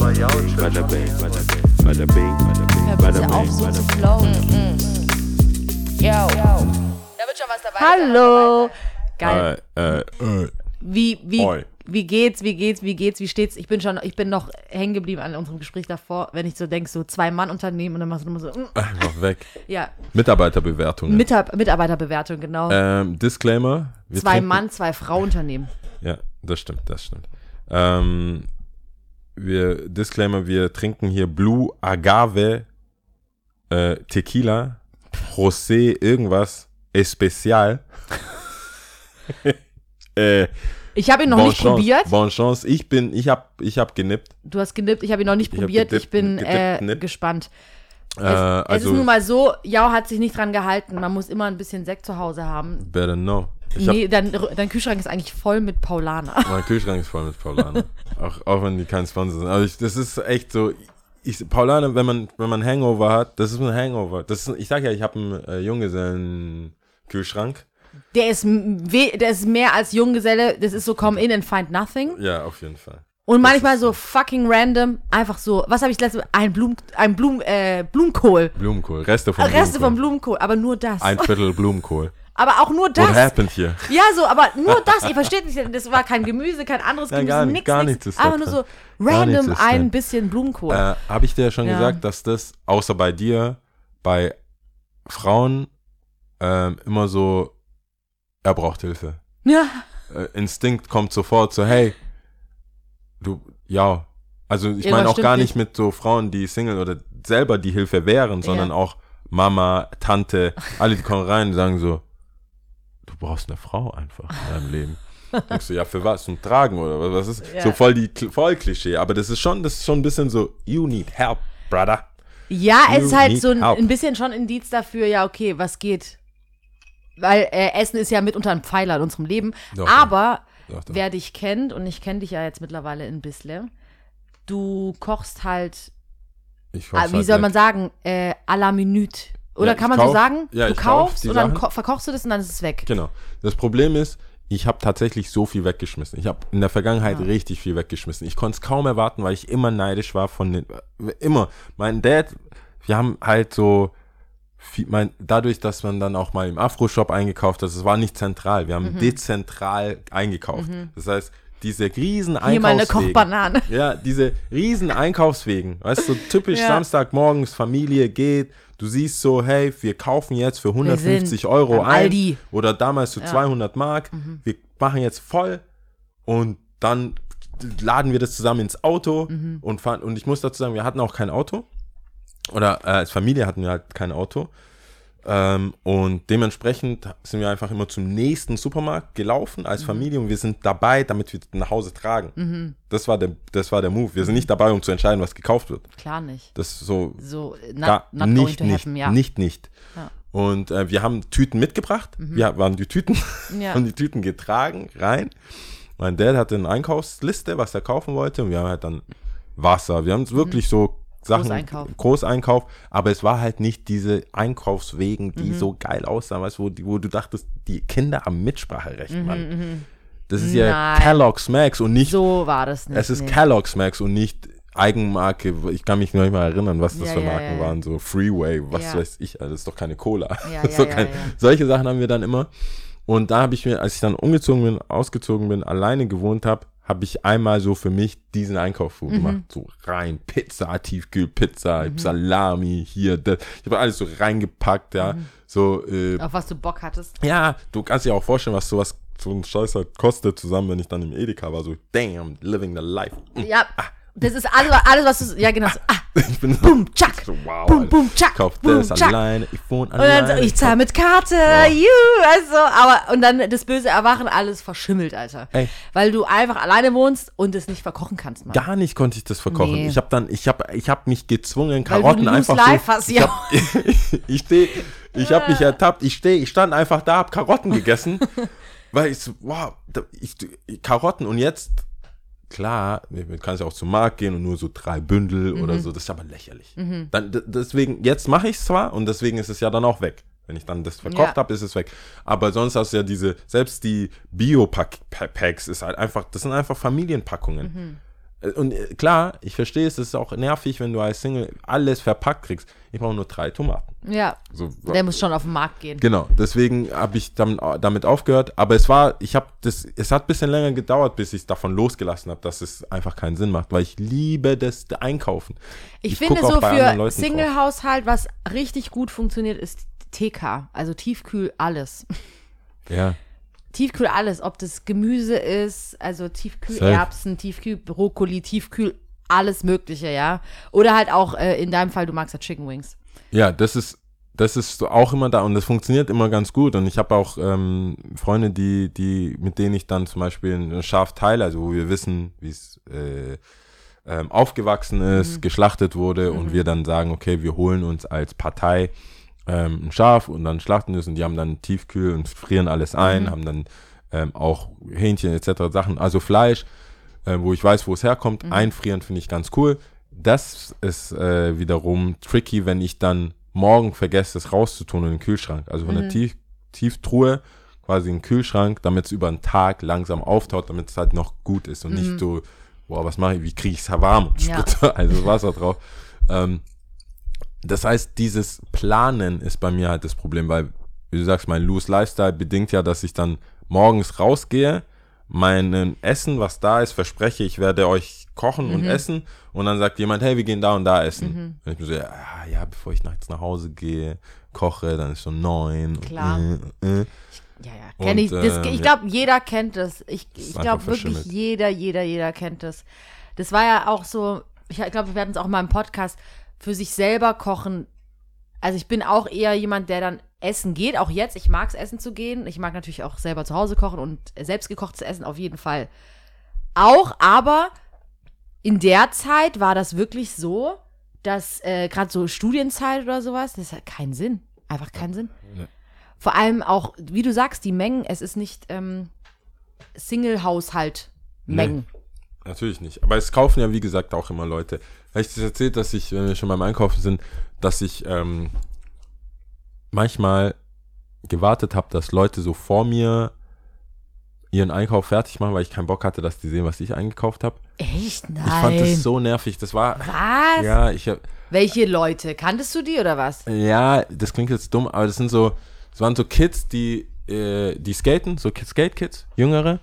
aber ja, Bada bing, bada bing, bada bing, bada bing, bada bitte auf, bing, so zu bing. flowen. Yo. Da wird schon was dabei. Hallo. Geil. Äh, äh, äh. Wie, wie, Oi. wie geht's, wie geht's, wie geht's, wie steht's? Ich bin schon, ich bin noch hängen geblieben an unserem Gespräch davor, wenn ich so denke, so zwei Mann Unternehmen und dann machst du immer so, mm, Einfach weg. ja, Mitarbeiterbewertungen. Mitar Mitarbeiterbewertung, genau. ähm, Disclaimer. zwei trinken- Mann, zwei Frau Unternehmen. Ja, das stimmt, das stimmt. Ähm, wir, Disclaimer, wir trinken hier Blue Agave äh, Tequila, José irgendwas, Especial. äh, Ich habe ihn noch Bon nicht Chance, probiert. Bon Chance. Ich bin, ich hab, ich hab genippt. Du hast genippt, ich habe ihn noch nicht Ich probiert. gedippt, ich bin gedippt, äh, gespannt. Äh, Es, es also, ist nun mal so, Jau hat sich nicht dran gehalten. Man muss immer ein bisschen Sekt zu Hause haben. better know. Ich nee, dein, dein Kühlschrank ist eigentlich voll mit Paulaner. Mein Kühlschrank ist voll mit Paulaner. auch, auch wenn die kein Sponsor sind. Aber ich, das ist echt so. Ich, Paulaner, wenn man, wenn man Hangover hat, das ist ein Hangover. Das ist, ich sag ja, ich habe einen äh, Junggesellen-Kühlschrank. Der ist, der ist mehr als Junggeselle. Das ist so come in and find nothing. Ja, auf jeden Fall. Und manchmal so fucking random, einfach so, was habe ich letzte Ein Blumen, ein Blum, äh, Blumenkohl. Blumenkohl. Reste von Reste Blumenkohl. vom Blumenkohl, aber nur das. Ein Viertel Blumenkohl. Aber auch nur What das. happened here? Ja, so, aber nur das. Ihr versteht nicht, das war kein Gemüse, kein anderes Ja, Gemüse, gar- nix, gar nichts Einfach nur so random ein bisschen Blumenkohl. Äh, habe ich dir ja schon Ja. gesagt, dass das, außer bei dir, bei Frauen ähm, immer so, er braucht Hilfe. ja. äh, Instinkt kommt sofort so, hey, du, ja. Also ich meine auch gar nicht. mit so Frauen, die Single oder selber die Hilfe wären, sondern Ja. auch Mama, Tante, alle, die kommen rein und sagen so, brauchst eine Frau einfach in deinem Leben. Denkst du, ja, für was? Zum Tragen oder was? was ist? Ja. So voll die voll Klischee, aber das ist schon, das ist schon ein bisschen so, you need help, brother. Ja, es You ist halt so ein, help. ein bisschen schon Indiz dafür, ja, okay, was geht. Weil äh, Essen ist ja mitunter ein Pfeiler in unserem Leben. Doch, aber Doch, doch. wer dich kennt, und ich kenne dich ja jetzt mittlerweile ein bisschen, du kochst halt, ah, wie halt soll weg. man sagen, äh, à la minute. Oder Ja, kann man so kauf- sagen? ja, du kauf kaufst die und dann Sachen. verkochst du das und dann ist es weg. Genau. Das Problem ist, ich habe tatsächlich so viel weggeschmissen. Ich habe in der Vergangenheit richtig viel weggeschmissen. Ich konnte es kaum erwarten, weil ich immer neidisch war von den. Immer. Mein Dad, wir haben halt so. Viel, mein, dadurch, dass man dann auch mal im Afro-Shop eingekauft hat, es war nicht zentral. Wir haben dezentral eingekauft. Das heißt, diese riesen Hier mal eine Einkaufswegen. Kochbanane. Ja, diese riesen Einkaufswegen. Weißt du, so typisch Ja. Samstagmorgens, Familie geht, du siehst so, hey, wir kaufen jetzt für 150 Euro ein. Aldi. Oder damals für 200 Mark. Wir machen jetzt voll und dann laden wir das zusammen ins Auto und fahren. Und ich muss dazu sagen, wir hatten auch kein Auto. Oder äh, als Familie hatten wir halt kein Auto. Ähm, und dementsprechend sind wir einfach immer zum nächsten Supermarkt gelaufen als Familie und wir sind dabei, damit wir nach Hause tragen. Das, war der, das war der Move. Wir sind nicht dabei, um zu entscheiden, was gekauft wird. Klar nicht. Das ist so So, not, gar not nicht, nicht, happen, ja. nicht, nicht. Ja. Und äh, wir haben Tüten mitgebracht. Wir haben die Tüten, Ja. haben die Tüten getragen rein. Mein Dad hatte eine Einkaufsliste, was er kaufen wollte. Und wir haben halt dann Wasser. Wir haben es wirklich so Sachen, Großeinkauf. Großeinkauf. Aber es war halt nicht diese Einkaufswegen, Mhm. die so geil aussahen, weißt du, wo, wo du dachtest, die Kinder haben Mitspracherecht, Mann. Das ist ja Mhm, Nein. Kellogg's Max und nicht So war das nicht. es ist nee. Kellogg's Max und nicht Eigenmarke. Ich kann mich noch nicht mal erinnern, was das Ja, für ja, Marken ja, ja. waren. So Freeway, was Ja. weiß ich. Also das ist doch keine Cola. Ja, ja, doch ja, kein, ja. Solche Sachen haben wir dann immer. Und da habe ich mir, als ich dann umgezogen bin, ausgezogen bin, alleine gewohnt habe, habe ich einmal so für mich diesen Einkauf Mhm. gemacht. So rein, Pizza, Tiefkühlpizza, Salami, hier, das. Ich habe alles so reingepackt, ja. Mhm. So, äh, Auf was du Bock hattest. ja, du kannst dir auch vorstellen, was sowas, so ein Scheiß halt kostet zusammen, wenn ich dann im Edeka war. So, damn, living the life. Ja, das ist alles, alles was du, ja genau, so, ah, Ich bin boom, tschack, so, wow. boom, boom, tschack, Kauf boom, das alleine, ich wohne Und dann alleine. so, ich zahle mit Karte, you, also, aber, und dann das böse Erwachen, alles verschimmelt, Alter. Ey. Weil du einfach alleine wohnst und es nicht verkochen kannst, Mann. Gar nicht konnte ich das verkochen. Nee. Ich habe dann, ich habe, ich habe mich gezwungen, Karotten einfach life so. hast, ich ja. hab, ich stehe, ich habe mich ertappt. Ich stehe, ich stand einfach da, hab Karotten gegessen, weil ich so, wow, ich, Karotten und jetzt klar, man kann ja auch zum Markt gehen und nur so drei Bündel oder Mhm. so, das ist aber lächerlich. Dann, d- deswegen, jetzt mache ich es zwar und deswegen ist es ja dann auch weg. Wenn ich dann das verkocht Ja. habe, ist es weg. Aber sonst hast du ja diese, selbst die Bio-Packs ist halt einfach, das sind einfach Familienpackungen. Äh, Und äh, klar, ich verstehe es, es ist auch nervig, wenn du als Single alles verpackt kriegst. Ich brauche nur drei Tomaten. Ja, So, der muss schon auf den Markt gehen. Genau, deswegen habe ich damit, damit aufgehört. Aber es war, ich habe das, es hat ein bisschen länger gedauert, bis ich davon losgelassen habe, dass es einfach keinen Sinn macht, weil ich liebe das Einkaufen. Ich, Ich finde so für. Single-Haushalt, was richtig gut funktioniert, ist TK, also tiefkühl alles. Ja, Tiefkühl alles, ob das Gemüse ist, also Tiefkühlerbsen, Tiefkühl Brokkoli, Tiefkühl alles Mögliche, ja. Oder halt auch äh, in deinem Fall, du magst ja Chicken Wings. ja, das ist, das ist auch immer da und das funktioniert immer ganz gut. Und ich habe auch ähm, Freunde, die, die, mit denen ich dann zum Beispiel ein Schaf teile, also wo wir wissen, wie es äh, ähm, aufgewachsen ist, geschlachtet wurde und wir dann sagen, okay, wir holen uns als Partei ähm, ein Schaf und dann schlachten es und die haben dann Tiefkühl und frieren alles ein, haben dann ähm, auch Hähnchen etc. Sachen, also Fleisch, äh, wo ich weiß, wo es herkommt. Einfrieren finde ich ganz cool. Das ist äh, wiederum tricky, wenn ich dann morgen vergesse, es rauszutun in den Kühlschrank. Also von der Tief Tieftruhe quasi in den Kühlschrank, damit es über den Tag langsam auftaut, damit es halt noch gut ist und nicht so, boah, was mache ich, wie kriege ich es warm und Ja. also Wasser drauf. Ähm, das heißt, dieses Planen ist bei mir halt das Problem, weil, wie du sagst, mein Loose Lifestyle bedingt ja, dass ich dann morgens rausgehe, mein Essen, was da ist, verspreche, ich werde euch kochen und essen und dann sagt jemand, hey, wir gehen da und da essen. Und ich bin so, ja, ja, bevor ich nachts nach Hause gehe, koche, dann ist schon neun. und, Klar. Äh, äh. Ja, ja, kenne ich. Und, Das, ähm, ich glaube, jeder kennt das. Ich, ich glaube wirklich, jeder, jeder, jeder kennt das. Das war ja auch so, ich glaube, wir hatten es auch mal im Podcast, für sich selber kochen. Also ich bin auch eher jemand, der dann essen geht, auch jetzt. Ich mag es, essen zu gehen. Ich mag natürlich auch selber zu Hause kochen und selbst gekocht zu essen auf jeden Fall. Auch, aber in der Zeit war das wirklich so, dass äh, gerade so Studienzeit oder sowas, das hat keinen Sinn. Einfach keinen Sinn. Ja. Vor allem auch, wie du sagst, die Mengen, es ist nicht ähm, Single-Haushalt-Mengen. Natürlich nicht. Aber es kaufen ja, wie gesagt, auch immer Leute. Habe ich das erzählt, dass ich, wenn wir schon beim Einkaufen sind, dass ich ähm, manchmal gewartet habe, dass Leute so vor mir ihren Einkauf fertig machen, weil ich keinen Bock hatte, dass die sehen, was ich eingekauft habe. Echt? Nein. Ich fand das so nervig. Das war. Was? Ja, ich hab, Welche Leute? Kanntest du die oder was? ja, das klingt jetzt dumm, aber das sind so, das waren so Kids, die, äh, die skaten, so Skate-Kids, Jüngere.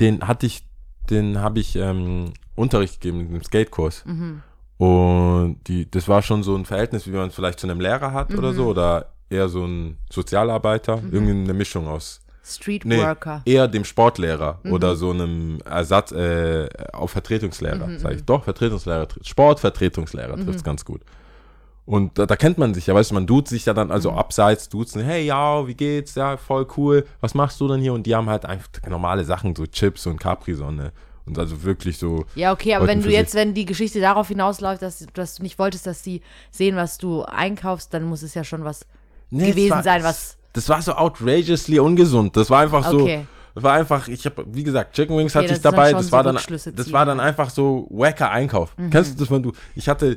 Den hatte ich, den habe ich ähm, Unterricht gegeben im Skatekurs. Und die, das war schon so ein Verhältnis, wie man es vielleicht zu einem Lehrer hat oder so, oder eher so ein Sozialarbeiter, irgendwie eine Mischung aus. Nee, Streetworker. eher dem Sportlehrer oder so einem Ersatz äh, auf Vertretungslehrer, sag ich. Doch, Vertretungslehrer, tr- Sportvertretungslehrer trifft's ganz gut. Und da, da kennt man sich ja, weißt du, man duzt sich ja dann, also abseits duzen, hey, ja, wie geht's? Ja, voll cool. Was machst du denn hier? Und die haben halt einfach normale Sachen, so Chips und Capri-Sonne. Und also wirklich so. Ja, okay, aber wenn du jetzt, wenn die Geschichte darauf hinausläuft, dass, dass du nicht wolltest, dass sie sehen, was du einkaufst, dann muss es ja schon was Nee, gewesen war- sein, was. Das war so outrageously ungesund. Das war einfach so. Okay. Das war einfach, ich habe, wie gesagt, Chicken Wings Okay, hatte ich dabei. Das so war dann, das war dann einfach so wacker Einkauf. Kennst du das, wenn du, ich hatte,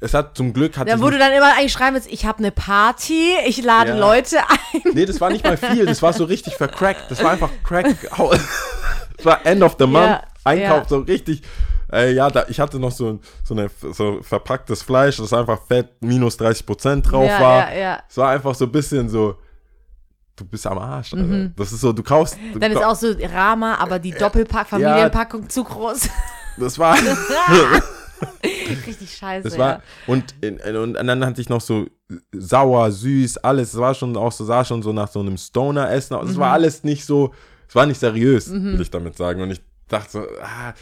es hat zum Glück hatte Dann, du dann immer eigentlich schreiben willst, ich habe eine Party, ich lade Ja. Leute ein. Nee, das war nicht mal viel. Das war so richtig vercrackt. Das war einfach Crack. Das war End of the Month. Ja, Einkauf ja. so richtig. Äh, ja, da, ich hatte noch so, ein- so, eine, so verpacktes Fleisch, das einfach fett minus 30 Prozent drauf Ja, war. ja, ja. Es war einfach so ein bisschen so, du bist am Arsch. Alter. Das ist so, du kaufst. Du Mhm. Dann ist auch so Rama, aber die Doppelpack, Familienpackung zu groß. Das war. Richtig scheiße. Das war, ja. und, in, und dann hatte ich noch so sauer, süß, alles. Es war schon auch so, sah schon so nach so einem Stoner-Essen aus. Es Mhm. war alles nicht so, es war nicht seriös, will ich damit sagen. Und ich dachte so, ah,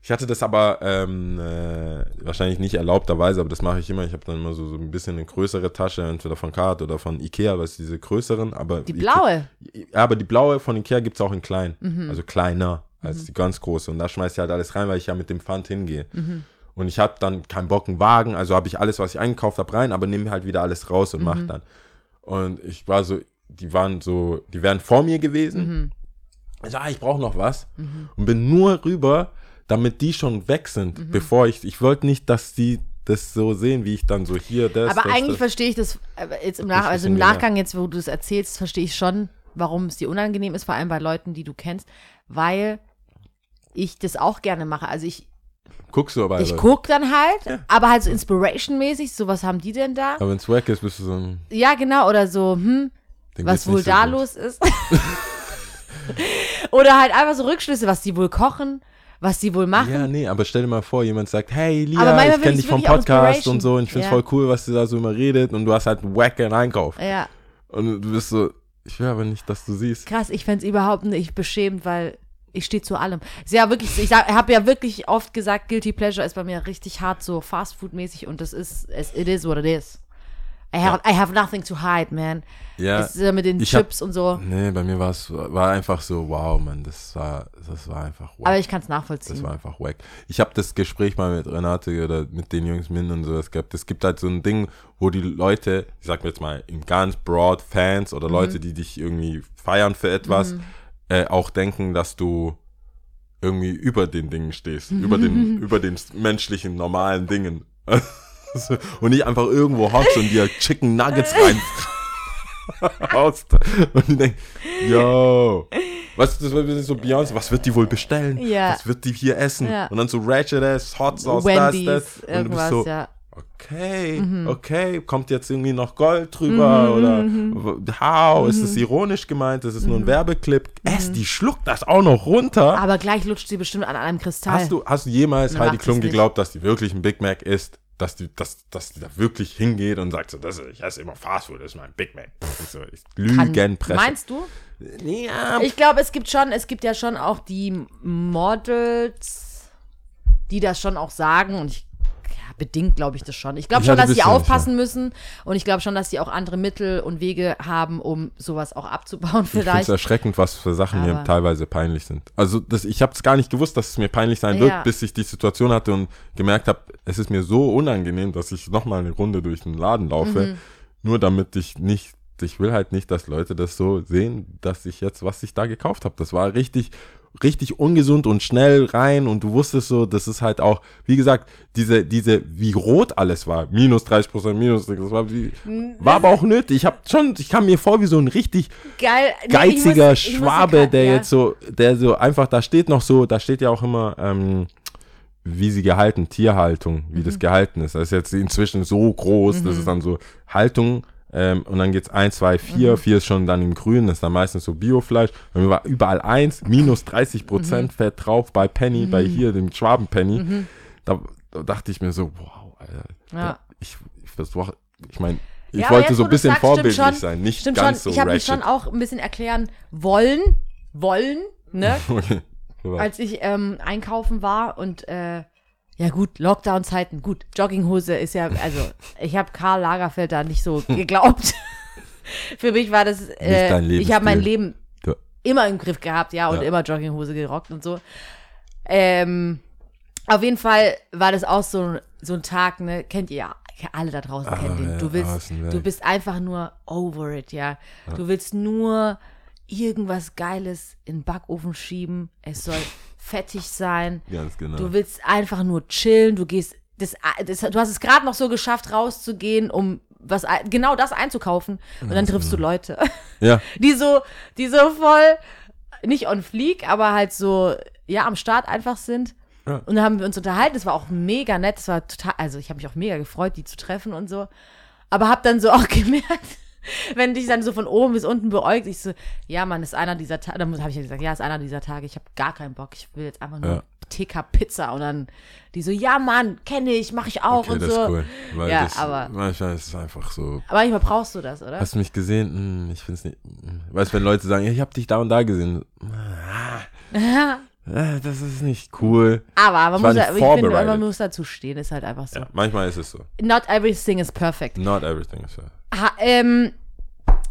ich hatte das aber ähm, äh, wahrscheinlich nicht erlaubterweise, aber das mache ich immer. Ich habe dann immer so, so ein bisschen eine größere Tasche, entweder von Card oder von Ikea, was diese größeren. Aber Die blaue. ja, aber die blaue von Ikea gibt es auch in klein. Mhm. Also kleiner als die ganz große. Und da schmeiß ich halt alles rein, weil ich ja mit dem Pfand hingehe. Mhm. Und ich hatte dann keinen Bock, einen Wagen. Also habe ich alles, was ich eingekauft habe, rein, aber nehme halt wieder alles raus und Mhm. mach dann. Und ich war so, die waren so, die wären vor mir gewesen. Mhm. Ich so, ah, ich brauche noch was. Und bin nur rüber, damit die schon weg sind, Mhm. bevor ich, ich wollte nicht, dass die das so sehen, wie ich dann so hier, das, Aber das, eigentlich das. verstehe ich das jetzt im, Nach also im. Nachgang, jetzt wo du es erzählst, verstehe ich schon, warum es dir unangenehm ist, vor allem bei Leuten, die du kennst, weil ich das auch gerne mache. Also ich Guckst du aber. Ich aber- guck dann halt, aber halt so Inspiration-mäßig, so was haben die denn da? Aber wenn's wack ist, bist du so ein. Ja, genau, oder so, hm, was wohl so da gut. los ist. oder halt einfach so Rückschlüsse, was die wohl kochen, was die wohl machen. Ja, nee, aber stell dir mal vor, jemand sagt, hey Lia, ich kenne ich dich vom Podcast und so und ich find's Ja. voll cool, was du da so immer redet und du hast halt einen wacken Einkauf. Ja, Und du bist so, ich will aber nicht, dass du siehst. krass, ich fänd's überhaupt nicht beschämt, weil ich stehe zu allem. Ist ja wirklich, ich habe ja wirklich oft gesagt, Guilty Pleasure ist bei mir richtig hart so Fastfood-mäßig und das ist, es, it is what it is. I have, I have nothing to hide, man. Ja, ist ja mit den ich hab- Chips und so. nee, bei mir war es war einfach so, wow, Mann, das war, das war einfach wack. Aber ich kann es Das nachvollziehen. war einfach wack. Ich habe das Gespräch mal mit Renate oder mit den Jungs Min und sowas gehabt. Es gibt halt so ein Ding, wo die Leute, ich sag mir jetzt mal, in ganz broad Fans Mhm. oder Leute, die dich irgendwie feiern für etwas, äh, auch denken, dass du irgendwie über den Dingen stehst, über den, über den menschlichen, normalen Dingen. und nicht einfach irgendwo hockst und dir Chicken Nuggets rein. Und die denken, yo, was das ist so Beyoncé, was wird die wohl bestellen? Ja. Was wird die hier essen? Ja. Und dann so Ratchet Ass, Hot Sauce, Wendy's, das, das. Und du bist so, ja. okay, Mhm. okay, kommt jetzt irgendwie noch Gold drüber oder w- how, ist es ironisch gemeint, ist es nur ein Werbeclip? Ess, die schluckt das auch noch runter. Mhm. Aber gleich lutscht sie bestimmt an einem Kristall. Hast du, hast du jemals Heidi Klum geglaubt, dass die wirklich ein Big Mac isst? Dass die, dass, dass die da wirklich hingeht und sagt so, das, ist- ich esse immer Fastfood, das ist mein Big Mac. So, ich Lügenpresse. Meinst du? ja, Ich glaube, es gibt schon, es gibt ja schon auch die Models, die das schon auch sagen und ich bedingt glaube ich das schon. Ich glaube schon, dass sie aufpassen müssen und ich glaube schon, dass sie auch andere Mittel und Wege haben, um sowas auch abzubauen Ich finde es vielleicht. erschreckend, was für Sachen mir Aber- teilweise peinlich sind. Also das, ich habe es gar nicht gewusst, dass es mir peinlich sein Ja. wird, bis ich die Situation hatte und gemerkt habe, es ist mir so unangenehm, dass ich nochmal eine Runde durch den Laden laufe, Mhm. nur damit ich nicht, ich will halt nicht, dass Leute das so sehen, dass ich jetzt, was ich da gekauft habe. Das war richtig, richtig ungesund und schnell rein und du wusstest so, das ist halt auch, wie gesagt, diese, diese, wie rot alles war, minus 30 Prozent, minus, das war wie, war aber auch nötig. Ich habe schon, ich kam mir vor wie so ein richtig Geil. nee, geiziger muss- Schwabe, grad- der ja. jetzt so, der so einfach, da steht noch so, da steht ja auch immer, ähm, wie sie gehalten, Tierhaltung, wie Mhm. das gehalten ist. Das ist jetzt inzwischen so groß, das ist dann so Haltung, ähm, und dann geht's 1, 2, 4, Mhm. 4 ist schon dann im Grün, das ist dann meistens so Biofleisch. Bei mir war überall 1, minus 30 Mhm. Prozent Fett drauf bei Penny, bei hier dem Schwabenpenny. Da, da dachte ich mir so, wow, Alter. Mhm. Ja. Ich, ich, war, ich meine, ich Ja, wollte jetzt, so ein bisschen sagst, vorbildlich schon, sein, nicht Stimmt ganz schon, so ich habe mich schon auch ein bisschen erklären wollen, wollen, ne? Okay. Als ich ähm, einkaufen war und äh, ja gut, Lockdown-Zeiten, gut, Jogginghose ist ja, also ich habe Karl Lagerfeld da nicht so geglaubt. Für mich war das, äh, ich habe mein. Leben Ja. immer im Griff gehabt, ja, und Ja. immer Jogginghose gerockt und so. Ähm, auf jeden Fall war das auch so, so ein Tag, ne, kennt ihr ja, alle da draußen kennen den. Ah, ja, Du willst, du bist einfach nur over it, ja. Du willst nur irgendwas Geiles in den Backofen schieben. Es soll fettig sein. Ganz genau. Du willst einfach nur chillen. Du gehst, das, das, du hast es gerade noch so geschafft, rauszugehen, um was, genau das einzukaufen. Und dann triffst du Leute, ja, die so, die so voll, nicht on fleek, aber halt so, ja, am Start einfach sind. Ja. Und dann haben wir uns unterhalten. Das war auch mega nett. Das war total, also ich habe mich auch mega gefreut, die zu treffen und so. Aber hab dann so auch gemerkt, wenn dich dann so von oben bis unten beäugt, ich so, ja, Mann, ist einer dieser Tage, dann habe ich ja gesagt, ja, ist einer dieser Tage, ich habe gar keinen Bock, ich will jetzt einfach nur Ja. TK Pizza und dann die so, ja, Mann, kenne ich, mache ich auch okay, und das so. ist cool. Weil Ja, das, aber- manchmal ist es einfach so. Aber manchmal brauchst du das, oder? Hast du mich gesehen? Hm, ich find's nicht. hm. Weißt du, wenn Leute sagen, ja, ich hab dich da und da gesehen. Ah, äh, das ist nicht cool. Aber man muss, ja- ich finde, man muss dazu stehen, ist halt einfach so. Ja, manchmal ist es so. Not everything is perfect. Not everything is so. Ha, ähm,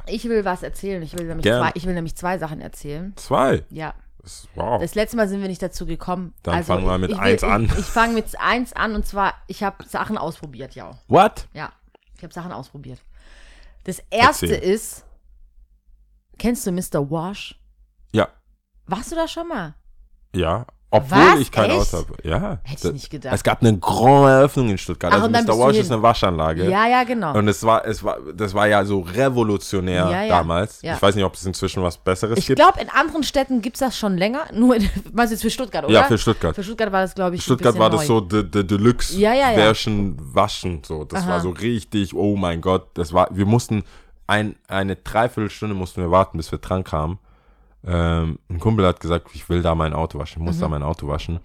ich will was erzählen. Ich will, nämlich zwei, ich will nämlich zwei Sachen erzählen. Zwei. Ja. Das, wow. Das letzte Mal sind wir nicht dazu gekommen. Dann also, fangen wir mit ich, eins an. Ich, ich fange mit eins an und zwar, ich habe Sachen ausprobiert, ja. What? Ja, ich habe Sachen ausprobiert. Das erste Erzähl. ist, kennst du Mr. Wash? Ja. Warst du da schon mal? Ja. Obwohl Was? ich kein Echt? Auto habe. Ja. Hätte ich nicht gedacht. Es gab eine Grand Eröffnung in Stuttgart. Ach, also und dann Mr. bist du Wash hin. ist eine Waschanlage. Ja, ja, genau. Und es war, es war, das war ja so revolutionär Ja, ja. damals. Ja. Ich weiß nicht, ob es inzwischen was Besseres Ich gibt. glaube, in anderen Städten gibt es das schon länger. Nur, in, meinst du jetzt für Stuttgart, oder? Ja, für Stuttgart. Für Stuttgart war das, glaube ich, ein Stuttgart bisschen war das neu. so the, the Deluxe Ja, ja, ja. Version Waschen. So. Das war so richtig, oh mein Gott. Das war, wir mussten ein, eine Dreiviertelstunde mussten wir warten, bis wir dran kamen. Ähm, ein Kumpel hat gesagt, ich will da mein Auto waschen, ich muss Mhm. da mein Auto waschen.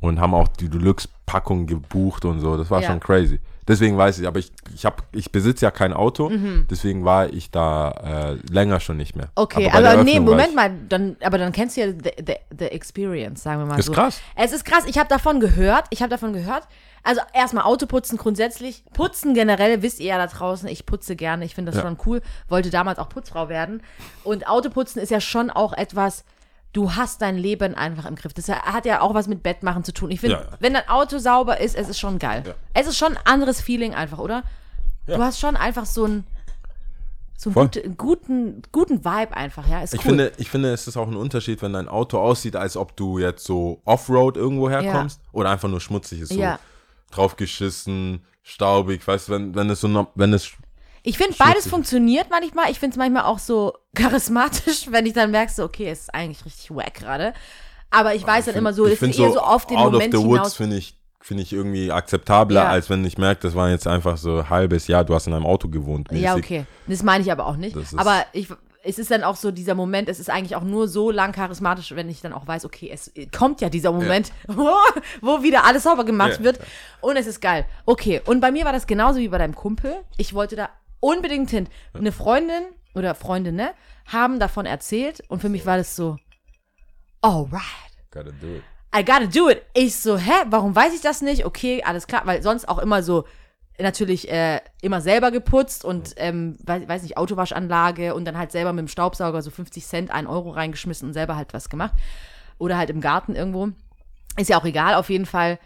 Und haben auch die Deluxe-Packung gebucht und so. Das war Ja. schon crazy. Deswegen weiß ich, aber ich, ich, hab, ich besitze ja kein Auto, Mhm. deswegen war ich da äh, länger schon nicht mehr. Okay, Aber aber nee, Moment mal, dann, aber dann kennst du ja the, the, the Experience, sagen wir mal Ist so. krass. Es ist krass, ich habe davon gehört, ich habe davon gehört. Also erstmal Autoputzen grundsätzlich, putzen generell, wisst ihr ja da draußen, ich putze gerne, ich finde das Ja. schon cool, wollte damals auch Putzfrau werden. Und Autoputzen ist ja schon auch etwas, du hast dein Leben einfach im Griff. Das hat ja auch was mit Bettmachen zu tun. Ich finde, Ja, ja. wenn dein Auto sauber ist, es ist schon geil. Ja. Es ist schon ein anderes Feeling einfach, oder? Du hast schon einfach so ein so einen gute, guten, guten Vibe einfach, ja. Ist Ich, cool. finde, ich finde, es ist auch ein Unterschied, wenn dein Auto aussieht, als ob du jetzt so Offroad irgendwo herkommst oder einfach nur schmutzig ist. So draufgeschissen, staubig, weißt du, wenn, wenn es so, wenn es, Ich finde, beides funktioniert manchmal. Ich finde es manchmal auch so charismatisch, wenn ich dann merke, so, okay, es ist eigentlich richtig wack gerade. Aber ich weiß dann immer so, ich es find ist eher so auf den Out Moment of the Woods hinaus. finde ich, finde ich irgendwie akzeptabler, Ja. als wenn ich merke, das war jetzt einfach so ein halbes Jahr, du hast in einem Auto gewohnt. Ja, mäßig. okay. Das meine ich aber auch nicht. Aber ich, es ist dann auch so dieser Moment, es ist eigentlich auch nur so lang charismatisch, wenn ich dann auch weiß, okay, es kommt ja dieser Moment, wo, wo wieder alles sauber gemacht Ja. wird. Und es ist geil. Okay, und bei mir war das genauso wie bei deinem Kumpel. Ich wollte da unbedingt hin. Eine Freundin oder Freundin, ne, haben davon erzählt und für mich war das so, alright. Gotta do it. I gotta do it. Ich so, hä, warum weiß ich das nicht? Okay, alles klar, weil sonst auch immer so natürlich äh, immer selber geputzt und ähm, weiß, weiß nicht, Autowaschanlage und dann halt selber mit dem Staubsauger so 50 Cent, 1 Euro reingeschmissen und selber halt was gemacht. Oder halt im Garten irgendwo. Ist ja auch egal, auf jeden Fall.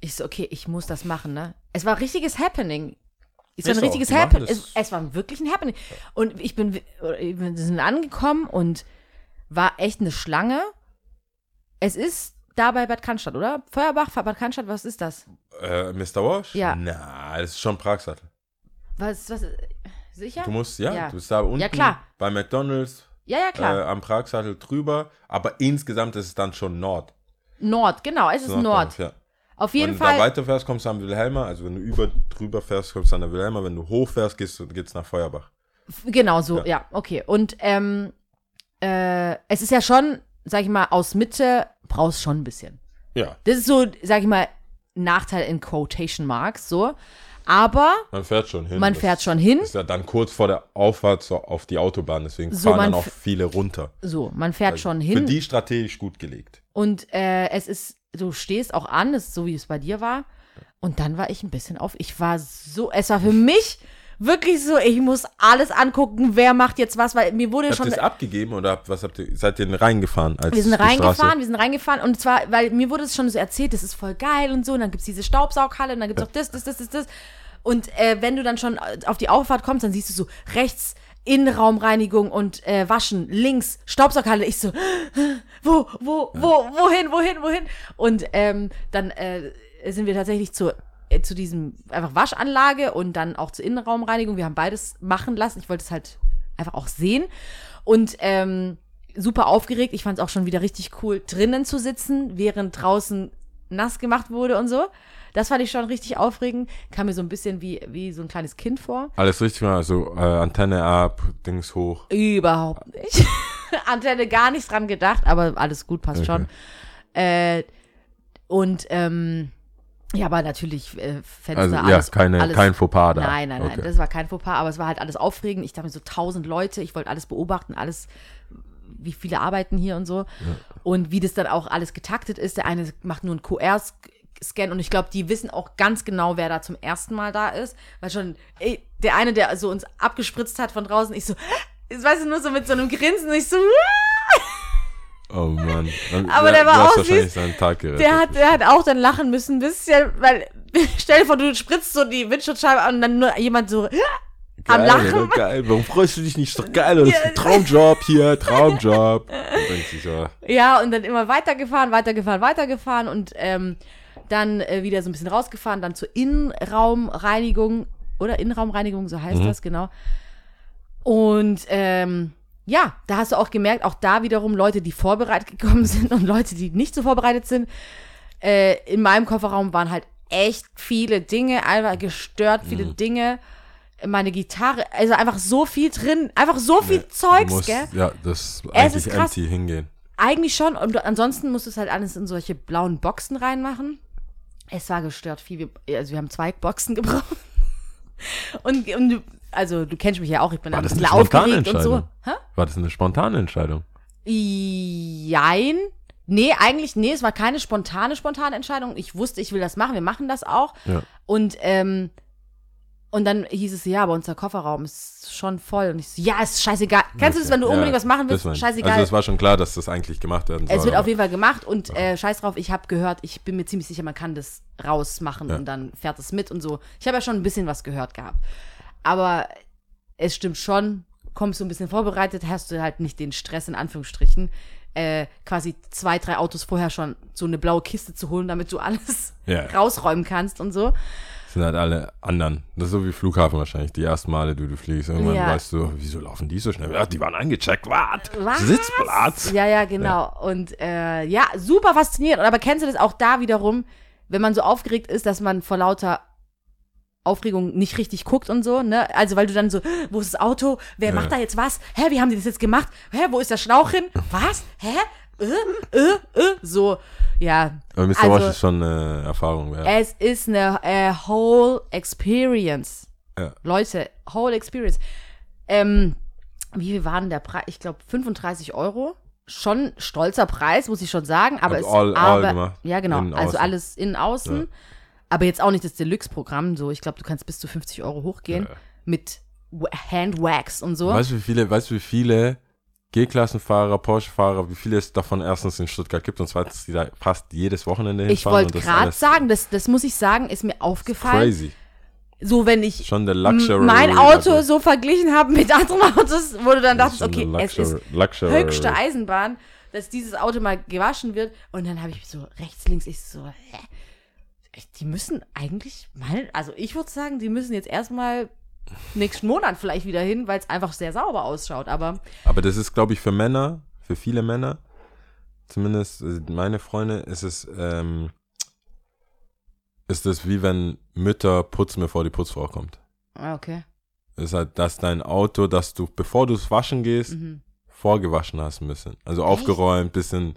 Ich so, okay, ich muss das machen, ne? Es war richtiges Happening. Es war Ist ein richtiges Happening. Es, es war wirklich ein Happening. Und ich bin, wir sind angekommen und war echt eine Schlange. Es ist da bei Bad Cannstatt, oder? Feuerbach, Bad Cannstatt, was ist das? Äh, Mr. Wash? Ja. Na, das ist schon Pragsattel. Was, was, sicher? Du musst, ja, Ja. du bist da unten Ja, klar. bei McDonalds Ja, ja, klar. äh, am Pragsattel drüber, aber insgesamt ist es dann schon Nord. Nord, genau, es ist Nord. Ja. Auf jeden Wenn du Fall. da weiterfährst, kommst du am Wilhelmer. Also wenn du über drüber fährst, kommst du an der Wilhelmer. Wenn du hochfährst, gehst du geht's nach Feuerbach. Genau so, ja, Ja. okay. Und ähm, äh, es ist ja schon, sag ich mal, aus Mitte brauchst schon ein bisschen. Ja. Das ist so, sag ich mal, Nachteil in Quotation Marks, so. Aber Man fährt schon hin. man Das fährt schon hin. Ist ja dann kurz vor der Auffahrt so auf die Autobahn. Deswegen So, fahren dann auch viele runter. So, man fährt Also schon Für hin. die strategisch gut gelegt. Und äh, es ist, du stehst auch an, das ist so wie es bei dir war. Und dann war ich ein bisschen auf. Ich war so, es war für mich wirklich so, ich muss alles angucken, wer macht jetzt was, weil mir wurde Habt schon. ihr es abgegeben oder habt- was habt ihr, seid ihr denn reingefahren? Als Wir sind Straße? reingefahren, wir sind reingefahren und zwar, weil mir wurde es schon so erzählt, das ist voll geil und so, und dann gibt es diese Staubsaughalle und dann gibt es auch das, das, das, das, das. Und äh, wenn du dann schon auf die Auffahrt kommst, dann siehst du so rechts Innenraumreinigung und äh, Waschen, links Staubsaughalle. Ich so, wo, wo, wo, wohin, wohin, wohin? Und ähm, dann äh, sind wir tatsächlich zu, äh, zu diesem einfach Waschanlage und dann auch zur Innenraumreinigung. Wir haben beides machen lassen. Ich wollte es halt einfach auch sehen. Und ähm, super aufgeregt. Ich fand es auch schon wieder richtig cool, drinnen zu sitzen, während draußen nass gemacht wurde und so. Das fand ich schon richtig aufregend. Kam mir so ein bisschen wie, wie so ein kleines Kind vor. Alles richtig also äh, Antenne ab, Dings hoch. Überhaupt nicht. Antenne gar nicht dran gedacht, aber alles gut, passt schon. Äh, und ähm, ja, aber natürlich äh, Fenster, Also ja, alles, keine, alles, kein Fauxpas da. Nein, nein, nein, Okay. das war kein Fauxpas, aber es war halt alles aufregend. Ich dachte mir so tausend Leute, ich wollte alles beobachten, alles, wie viele arbeiten hier und so. Und wie das dann auch alles getaktet ist. Der eine macht nur einen QR-Scan und ich glaube, die wissen auch ganz genau, wer da zum ersten Mal da ist. Weil schon, ey, der eine, der so uns abgespritzt hat von draußen, ich so, jetzt weißt du, nur so mit so einem Grinsen, ich so, Oh Mann. Dann- Aber ja, der war auch süß. Der hat, der hat auch dann lachen müssen, ein bisschen, weil, stell dir vor, du spritzt so die Windschutzscheibe an und dann nur jemand so, am Geil, Lachen. Geil, warum freust du dich nicht? Ist doch geil, das ist ein Traumjob hier, Traumjob. Ja, und dann immer weitergefahren, weitergefahren, weitergefahren und ähm, dann äh, wieder so ein bisschen rausgefahren, dann zur Innenraumreinigung oder Innenraumreinigung, so heißt das, genau. Und ähm, ja, da hast du auch gemerkt, auch da wiederum Leute, die vorbereitet gekommen sind und Leute, die nicht so vorbereitet sind. Äh, in meinem Kofferraum waren halt echt viele Dinge, einfach gestört viele Mhm. Dinge. Meine Gitarre, also einfach so viel drin, einfach so viel Zeugs, musst, gell? ja, das ist Es eigentlich ist krass. empty hingehen. Eigentlich schon. Und ansonsten musst du es halt alles in solche blauen Boxen reinmachen. Es war gestört viel. Wir, also wir haben zwei Boxen gebraucht. Und, und du- also du kennst mich ja auch, ich bin War ein bisschen aufgeregt und so. Hä? War das eine spontane Entscheidung? Jein. Nee, eigentlich, nee, es war keine spontane, spontane Entscheidung. Ich wusste, ich will das machen, wir machen das auch. Ja. Und, ähm, und dann hieß es, ja, aber unser Kofferraum ist schon voll. Und ich so, ja, ist scheißegal. Kennst du das, wenn du Ja, unbedingt was machen willst? Scheißegal. Also es war schon klar, dass das eigentlich gemacht werden soll. Es wird auf jeden Fall gemacht und äh, scheiß drauf, ich habe gehört, ich bin mir ziemlich sicher, man kann das rausmachen Ja. und dann fährt es mit und so. Ich habe ja schon ein bisschen was gehört gehabt. Aber es stimmt schon, kommst du ein bisschen vorbereitet, hast du halt nicht den Stress in Anführungsstrichen, äh, quasi zwei, drei Autos vorher schon so eine blaue Kiste zu holen, damit du alles Ja. rausräumen kannst und so. Sind halt alle anderen. Das ist so wie Flughafen wahrscheinlich. Die ersten Male, du, du fliegst, irgendwann Ja. weißt du, wieso laufen die so schnell? Ja, die waren eingecheckt, was? Was? Sitzplatz. Ja, ja, genau. Und äh, ja, super faszinierend. Und aber kennst du das auch da wiederum, wenn man so aufgeregt ist, dass man vor lauter Aufregung nicht richtig guckt und so, ne? Also weil du dann so, wo ist das Auto? Wer Ja. macht da jetzt was? Hä, wie haben die das jetzt gemacht? Hä, wo ist der Schlauch hin? Was? Hä? Äh, äh, äh, so, ja. Aber Mr. Also- Wash ist schon eine Erfahrung wert. Es ist eine äh, whole experience. Ja. Leute, whole experience. Ähm, wie viel war denn der Preis? Ich glaube 35 Euro. Schon stolzer Preis, muss ich schon sagen. Aber Also es all- all aber, gemacht. Ja, genau. Innen, also außen. alles innen, außen. Ja. Aber jetzt auch nicht das Deluxe-Programm. So, ich glaube, du kannst bis zu 50 Euro hochgehen Ja. mit Wa- Handwax und so. Weißt du, wie viele, weißt du, wie viele G-Klassenfahrer, Porsche-Fahrer, wie viele es davon erstens in Stuttgart gibt und zweitens, die da fast jedes Wochenende Ich hinfahren? wollte und das gerade sagen, das, das muss ich sagen, ist mir aufgefallen. Crazy. So, wenn ich Schon der Luxury. mein Auto Level. so verglichen habe mit anderen Autos, wo du dann dachtest, okay, es ist Luxury. höchste Eisenbahn, dass dieses Auto mal gewaschen wird. Und dann habe ich so rechts, links, ich so, hä? Die müssen eigentlich mal, also ich würde sagen, die müssen jetzt erstmal nächsten Monat vielleicht wieder hin, weil es einfach sehr sauber ausschaut. Aber Aber das ist, glaube ich, für Männer, für viele Männer, zumindest äh, meine Freunde, ist es, ähm, ist es wie wenn Mütter putzen, bevor die Putzfrau kommt. ah, okay. Es ist halt, dass dein Auto, dass du, bevor du es waschen gehst, Mhm. vorgewaschen hast müssen. Also aufgeräumt, bisschen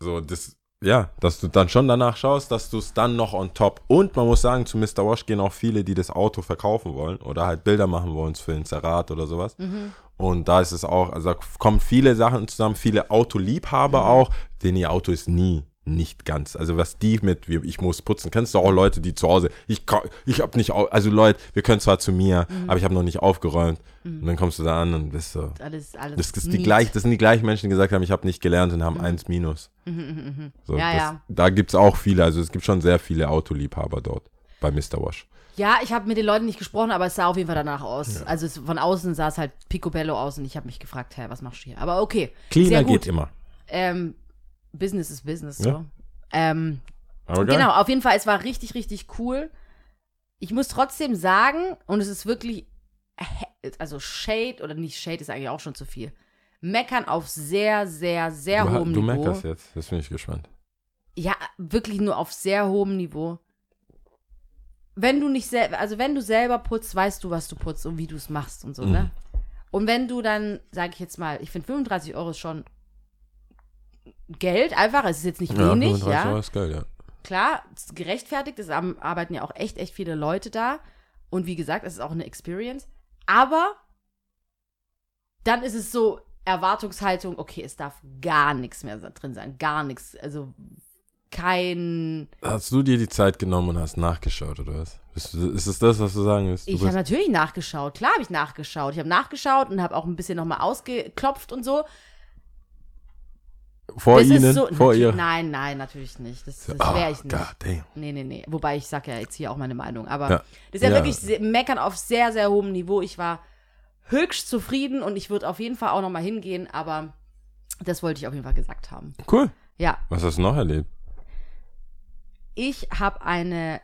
so, das, ja, dass du dann schon danach schaust, dass du es dann noch on top. Und man muss sagen, zu Mr. Wash gehen auch viele, die das Auto verkaufen wollen oder halt Bilder machen wollen für Inserat oder sowas. Mhm. Und da ist es auch, also da kommen viele Sachen zusammen, viele Autoliebhaber Mhm. auch, denen ihr Auto ist nie nicht ganz. Also was die mit, ich muss putzen, kennst du auch Leute, die zu Hause, ich, ich hab nicht, also Leute, wir können zwar zu mir, Mhm. aber ich habe noch nicht aufgeräumt. Und dann kommst du da an und bist so, Alles, alles. das, ist die gleich, das sind die gleichen Menschen, die gesagt haben, ich habe nicht gelernt und haben eins minus. So, Mhm, Ja, das, ja. Da gibt es auch viele, also es gibt schon sehr viele Autoliebhaber dort bei Mr. Wash. Ja, ich habe mit den Leuten nicht gesprochen, aber es sah auf jeden Fall danach aus. Also es, von außen sah es halt picobello aus und ich habe mich gefragt, hä, was machst du hier? Aber okay. Cleaner sehr gut. geht immer. Ähm, Business ist Business, Ja. so. Ähm, Aber geil. genau, auf jeden Fall, es war richtig, richtig cool. Ich muss trotzdem sagen, und es ist wirklich, also Shade, oder nicht Shade ist eigentlich auch schon zu viel. Meckern auf sehr, sehr, sehr du, hohem du Niveau. meckerst jetzt, das bin ich gespannt. Ja, wirklich nur auf sehr hohem Niveau. Wenn du nicht selber, also wenn du selber putzt, weißt du, was du putzt und wie du es machst und so, Mhm. ne? Und wenn du dann, sag ich jetzt mal, ich finde 35 Euro ist schon Geld einfach, es ist jetzt nicht wenig, 35 ja. Euro ist geil, ja. Klar, gerechtfertigt, es arbeiten ja auch echt, echt viele Leute da. Und wie gesagt, es ist auch eine Experience. Aber dann ist es so Erwartungshaltung, okay, es darf gar nichts mehr drin sein, gar nichts. Also kein. Hast du dir die Zeit genommen und hast nachgeschaut, oder was? Ist, ist es das, was du sagen willst? Du Ich habe natürlich nachgeschaut. Klar habe ich nachgeschaut. Ich habe nachgeschaut und habe auch ein bisschen nochmal ausgeklopft und so. Vor das ihnen, so, vor ihr. Nein, nein, natürlich nicht. Das, das wäre ich nicht. God damn. Nee, nee, nee. Wobei ich sag ja jetzt hier auch meine Meinung. Aber Ja. das ist ja, Ja. wirklich sehr, meckern auf sehr, sehr hohem Niveau. Ich war höchst zufrieden und ich würde auf jeden Fall auch nochmal hingehen, aber das wollte ich auf jeden Fall gesagt haben. Cool. Ja, Was hast du noch erlebt? ich habe eine,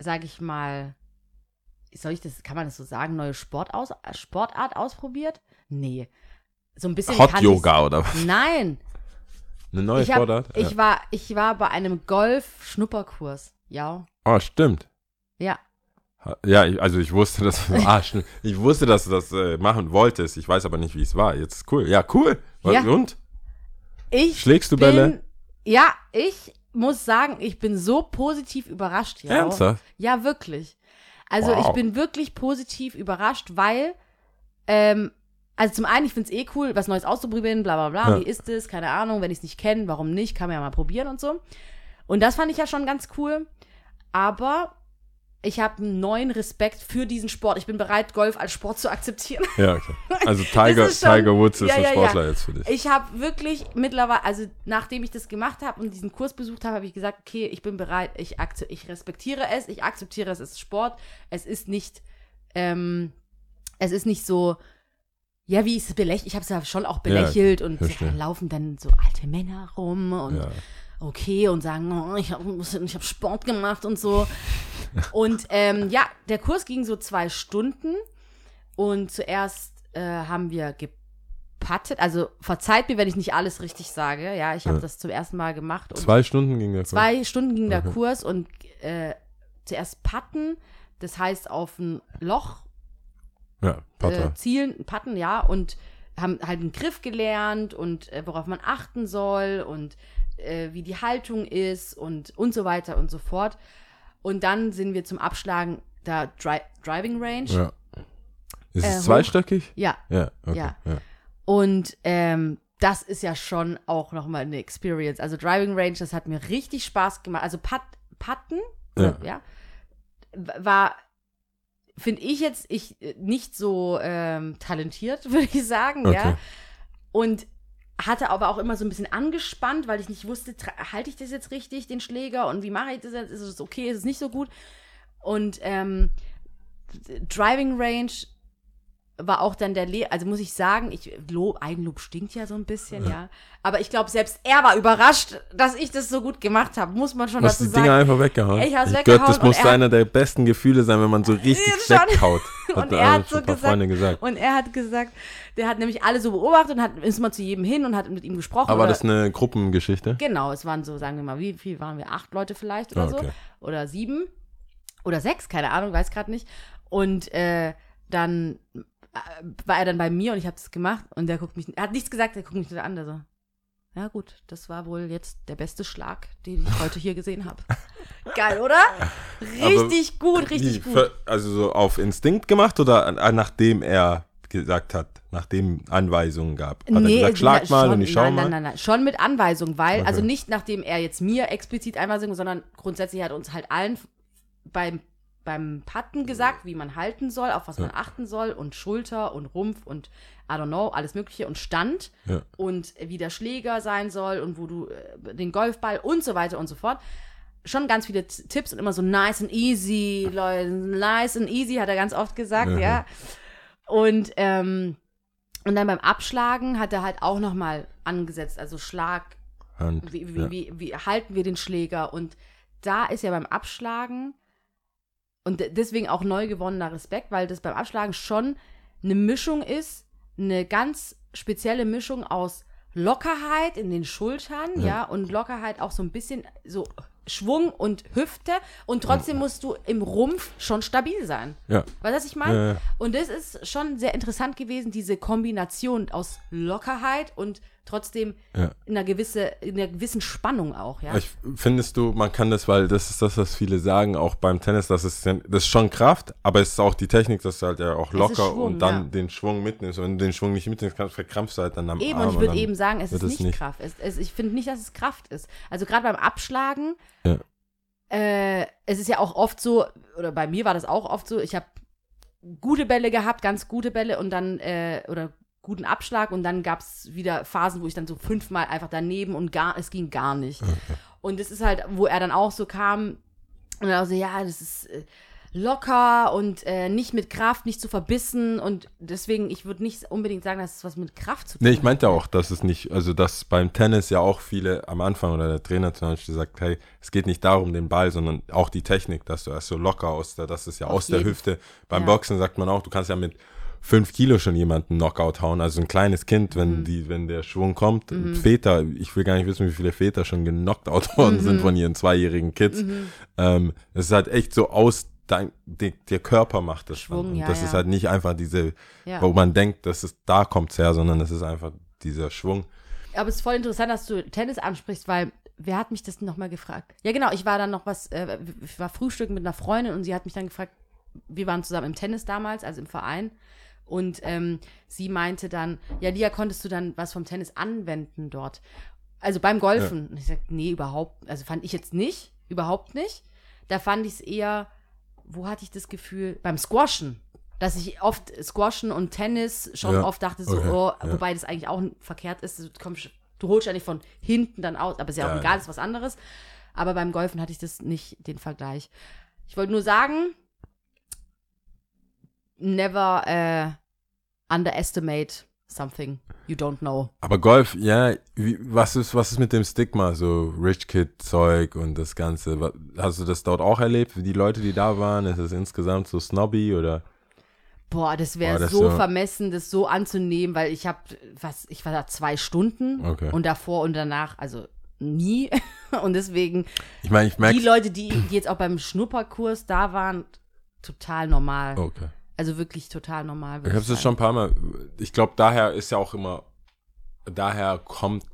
sag ich mal, soll ich das, kann man das so sagen, neue Sport aus, Sportart ausprobiert? Nee. So ein bisschen Hot Yoga oder was? Nein, Eine neue ich, hab, Sportart? ich, war, ich war bei einem Golf-Schnupperkurs. Ja. Oh, stimmt. Ja. Ja, ich, also ich wusste, dass ah, stimmt. ich wusste, dass du das äh, machen wolltest. Ich weiß aber nicht, wie es war. Jetzt ist cool. Ja, cool. Was, Ja. Und? Ich Schlägst du bin, Bälle? Ja, ich muss sagen, ich bin so positiv überrascht. Ja, Ernsthaft? ja wirklich. Also Wow. ich bin wirklich positiv überrascht, weil, ähm, also zum einen, ich finde es eh cool, was Neues auszuprobieren, bla bla bla. Ja. Wie ist es? Keine Ahnung, wenn ich es nicht kenne, warum nicht? Kann man ja mal probieren und so. Und das fand ich ja schon ganz cool. Aber ich habe einen neuen Respekt für diesen Sport. Ich bin bereit, Golf als Sport zu akzeptieren. Ja, okay. Also Tiger, schon- Tiger Woods ist Ja, ein ja, ja. Sportler jetzt für dich. Ich habe wirklich mittlerweile, also nachdem ich das gemacht habe und diesen Kurs besucht habe, habe ich gesagt, okay, ich bin bereit, ich, ich respektiere es, ich akzeptiere es, es ist Sport, es ist nicht, ähm, es ist nicht so, ja, wie ich es belächelt, ich habe es ja schon auch belächelt und verstehe. da laufen dann so alte Männer rum und ja. okay und sagen, oh, ich habe ich hab Sport gemacht und so. und ähm, ja, der Kurs ging so zwei Stunden und zuerst äh, haben wir gepattet. Also verzeiht mir, wenn ich nicht alles richtig sage. Ja, ich habe Ja. das zum ersten Mal gemacht. Und Zwei Stunden ging der Kurs. zwei Stunden ging der Okay. Kurs und äh, zuerst patten, das heißt auf ein Loch Ja, äh, zielen, patten, ja, und haben halt einen Griff gelernt und äh, worauf man achten soll und äh, wie die Haltung ist und und so weiter und so fort. Und dann sind wir zum Abschlagen da Dri Driving Range. ja. Ist äh, es hoch- zweistöckig? Ja. Ja, okay. Ja. ja. Und ähm, das ist ja schon auch nochmal eine Experience. Also Driving Range, das hat mir richtig Spaß gemacht. Also Pat Patten, Ja. ja, war, finde ich jetzt ich äh, nicht so ähm, talentiert, würde ich sagen, ja. Okay. Und hatte aber auch immer so ein bisschen angespannt, weil ich nicht wusste, halte ich das jetzt richtig, den Schläger, und wie mache ich das jetzt? Ist es okay, ist es nicht so gut? Und ähm, Driving Range war auch dann der Le also muss ich sagen, ich Lob, Eigenlob stinkt ja so ein bisschen, ja. Aber ich glaube, selbst er war überrascht, dass ich das so gut gemacht habe, muss man schon Du hast dazu die Dinger sagen. einfach weggehauen. Ich hab's glaub, weggehauen das und muss er- einer der besten Gefühle sein, wenn man so richtig Ja, weghaut. Und mir er hat so gesagt- gesagt. Und er hat gesagt, der hat nämlich alle so beobachtet und hat, ist mal zu jedem hin und hat mit ihm gesprochen. Aber oder- das ist eine Gruppengeschichte? Genau, es waren so, sagen wir mal, wie viel waren wir? Acht Leute vielleicht oder Ah, okay. so. Oder sieben. Oder sechs, keine Ahnung, weiß gerade nicht. Und äh, dann war er dann bei mir und ich habe das gemacht und der guckt mich, er hat nichts gesagt, der guckt mich nur an, der so, ja gut, das war wohl jetzt der beste Schlag, den ich heute hier gesehen habe. Geil, oder? Richtig gut, richtig gut. ver- Also so auf Instinkt gemacht oder an- nachdem er gesagt hat, nachdem Anweisungen gab? Hat er gesagt, schlag na, mal schon, und ich schau nein, mal? Nein, nein, nein, schon mit Anweisung, weil, Okay. also nicht nachdem er jetzt mir explizit Anweisungen, sondern grundsätzlich hat er uns halt allen beim, beim Patten gesagt, wie man halten soll, auf was man achten soll und Schulter und Rumpf und I don't know, alles mögliche und Stand Ja. und wie der Schläger sein soll und wo du äh, den Golfball und so weiter und so fort. Schon ganz viele T- Tipps und immer so nice and easy, Leute, nice and easy, hat er ganz oft gesagt, Mhm. ja. Und, ähm, und dann beim Abschlagen hat er halt auch nochmal angesetzt, also Schlag, Hand. wie, wie, ja. wie, wie halten wir den Schläger? Und da ist ja beim Abschlagen und de- deswegen auch neu gewonnener Respekt, weil das beim Abschlagen schon eine Mischung ist, eine ganz spezielle Mischung aus Lockerheit in den Schultern, ja, und Lockerheit auch so ein bisschen so Schwung und Hüfte und trotzdem musst du im Rumpf schon stabil sein. ja. Weißt du, was ich meine? Ja, ja. Und das ist schon sehr interessant gewesen, diese Kombination aus Lockerheit und trotzdem Ja. in einer, gewisse, in einer gewissen Spannung auch, ja. Ich, findest du, man kann das, weil das ist das, was viele sagen, auch beim Tennis, das ist, das ist schon Kraft, aber es ist auch die Technik, dass du halt ja auch locker Schwung, und dann ja. den Schwung mitnimmst. Und wenn du den Schwung nicht mitnimmst, kannst, verkrampfst du halt dann am Eben, Arm. und ich würde eben sagen, es ist nicht, nicht. Kraft. Es, es, ich finde nicht, dass es Kraft ist. Also gerade beim Abschlagen, Ja. äh, es ist ja auch oft so, oder bei mir war das auch oft so, ich habe gute Bälle gehabt, ganz gute Bälle und dann, äh, oder guten Abschlag und dann gab es wieder Phasen, wo ich dann so fünfmal einfach daneben und gar, es ging gar nicht. Und das ist halt, wo er dann auch so kam und dann so, ja, das ist äh, locker und äh, nicht mit Kraft, nicht zu verbissen und deswegen, ich würde nicht unbedingt sagen, dass es was mit Kraft zu tun Nee, ich meinte auch, dass es nicht, also dass beim Tennis ja auch viele am Anfang oder der Trainer zum Beispiel sagt, hey, es geht nicht darum, den Ball, sondern auch die Technik, dass du erst so locker aus der, das ist ja Auf aus der jeden Hüfte. Beim Ja. Boxen sagt man auch, du kannst ja mit fünf Kilo schon jemanden Knockout hauen, also ein kleines Kind, wenn Mhm. die, wenn der Schwung kommt, Väter, ich will gar nicht wissen, wie viele Väter schon genockt out worden Mhm. sind von ihren zweijährigen Kids. Ähm, es ist halt echt so aus, dein, der, der Körper macht das Schwung, ja, das ja. ist halt nicht einfach diese, Ja. wo man denkt, dass es da kommt's her, sondern es ist einfach dieser Schwung. Aber es ist voll interessant, dass du Tennis ansprichst, weil wer hat mich das nochmal gefragt? Ja, genau, ich war dann noch was, äh, ich war frühstücken mit einer Freundin und sie hat mich dann gefragt, wir waren zusammen im Tennis damals, also im Verein. Und ähm, sie meinte dann, ja, Lia, konntest du dann was vom Tennis anwenden dort? Also beim Golfen. Und ich sagte, nee, überhaupt, also fand ich jetzt nicht, überhaupt nicht. Da fand ich es eher, wo hatte ich das Gefühl? Beim Squashen. Dass ich oft Squashen und Tennis schon Ja, oft dachte, so, okay, oh, ja. wobei das eigentlich auch verkehrt ist. Du, kommst, du holst ja nicht von hinten dann aus, aber ist ja auch Ja, egal, ja. ist was anderes. Aber beim Golfen hatte ich das nicht, den Vergleich. Ich wollte nur sagen, never äh, underestimate something you don't know. Aber Golf, ja, wie, was ist, was ist mit dem Stigma, so Rich Kid Zeug und das Ganze? Hast du das dort auch erlebt? Die Leute, die da waren, ist es insgesamt so snobby oder? Boah, das wäre so so- vermessen, das so anzunehmen, weil ich habe, was, ich war da zwei Stunden Okay. und davor und danach, also nie. und deswegen, Ich meine, ich merke. die Leute, die, die jetzt auch beim Schnupperkurs da waren, total normal. Okay. Also wirklich total normal. Ich habe es schon ein paar Mal. Ich glaube, daher ist ja auch immer. Daher kommt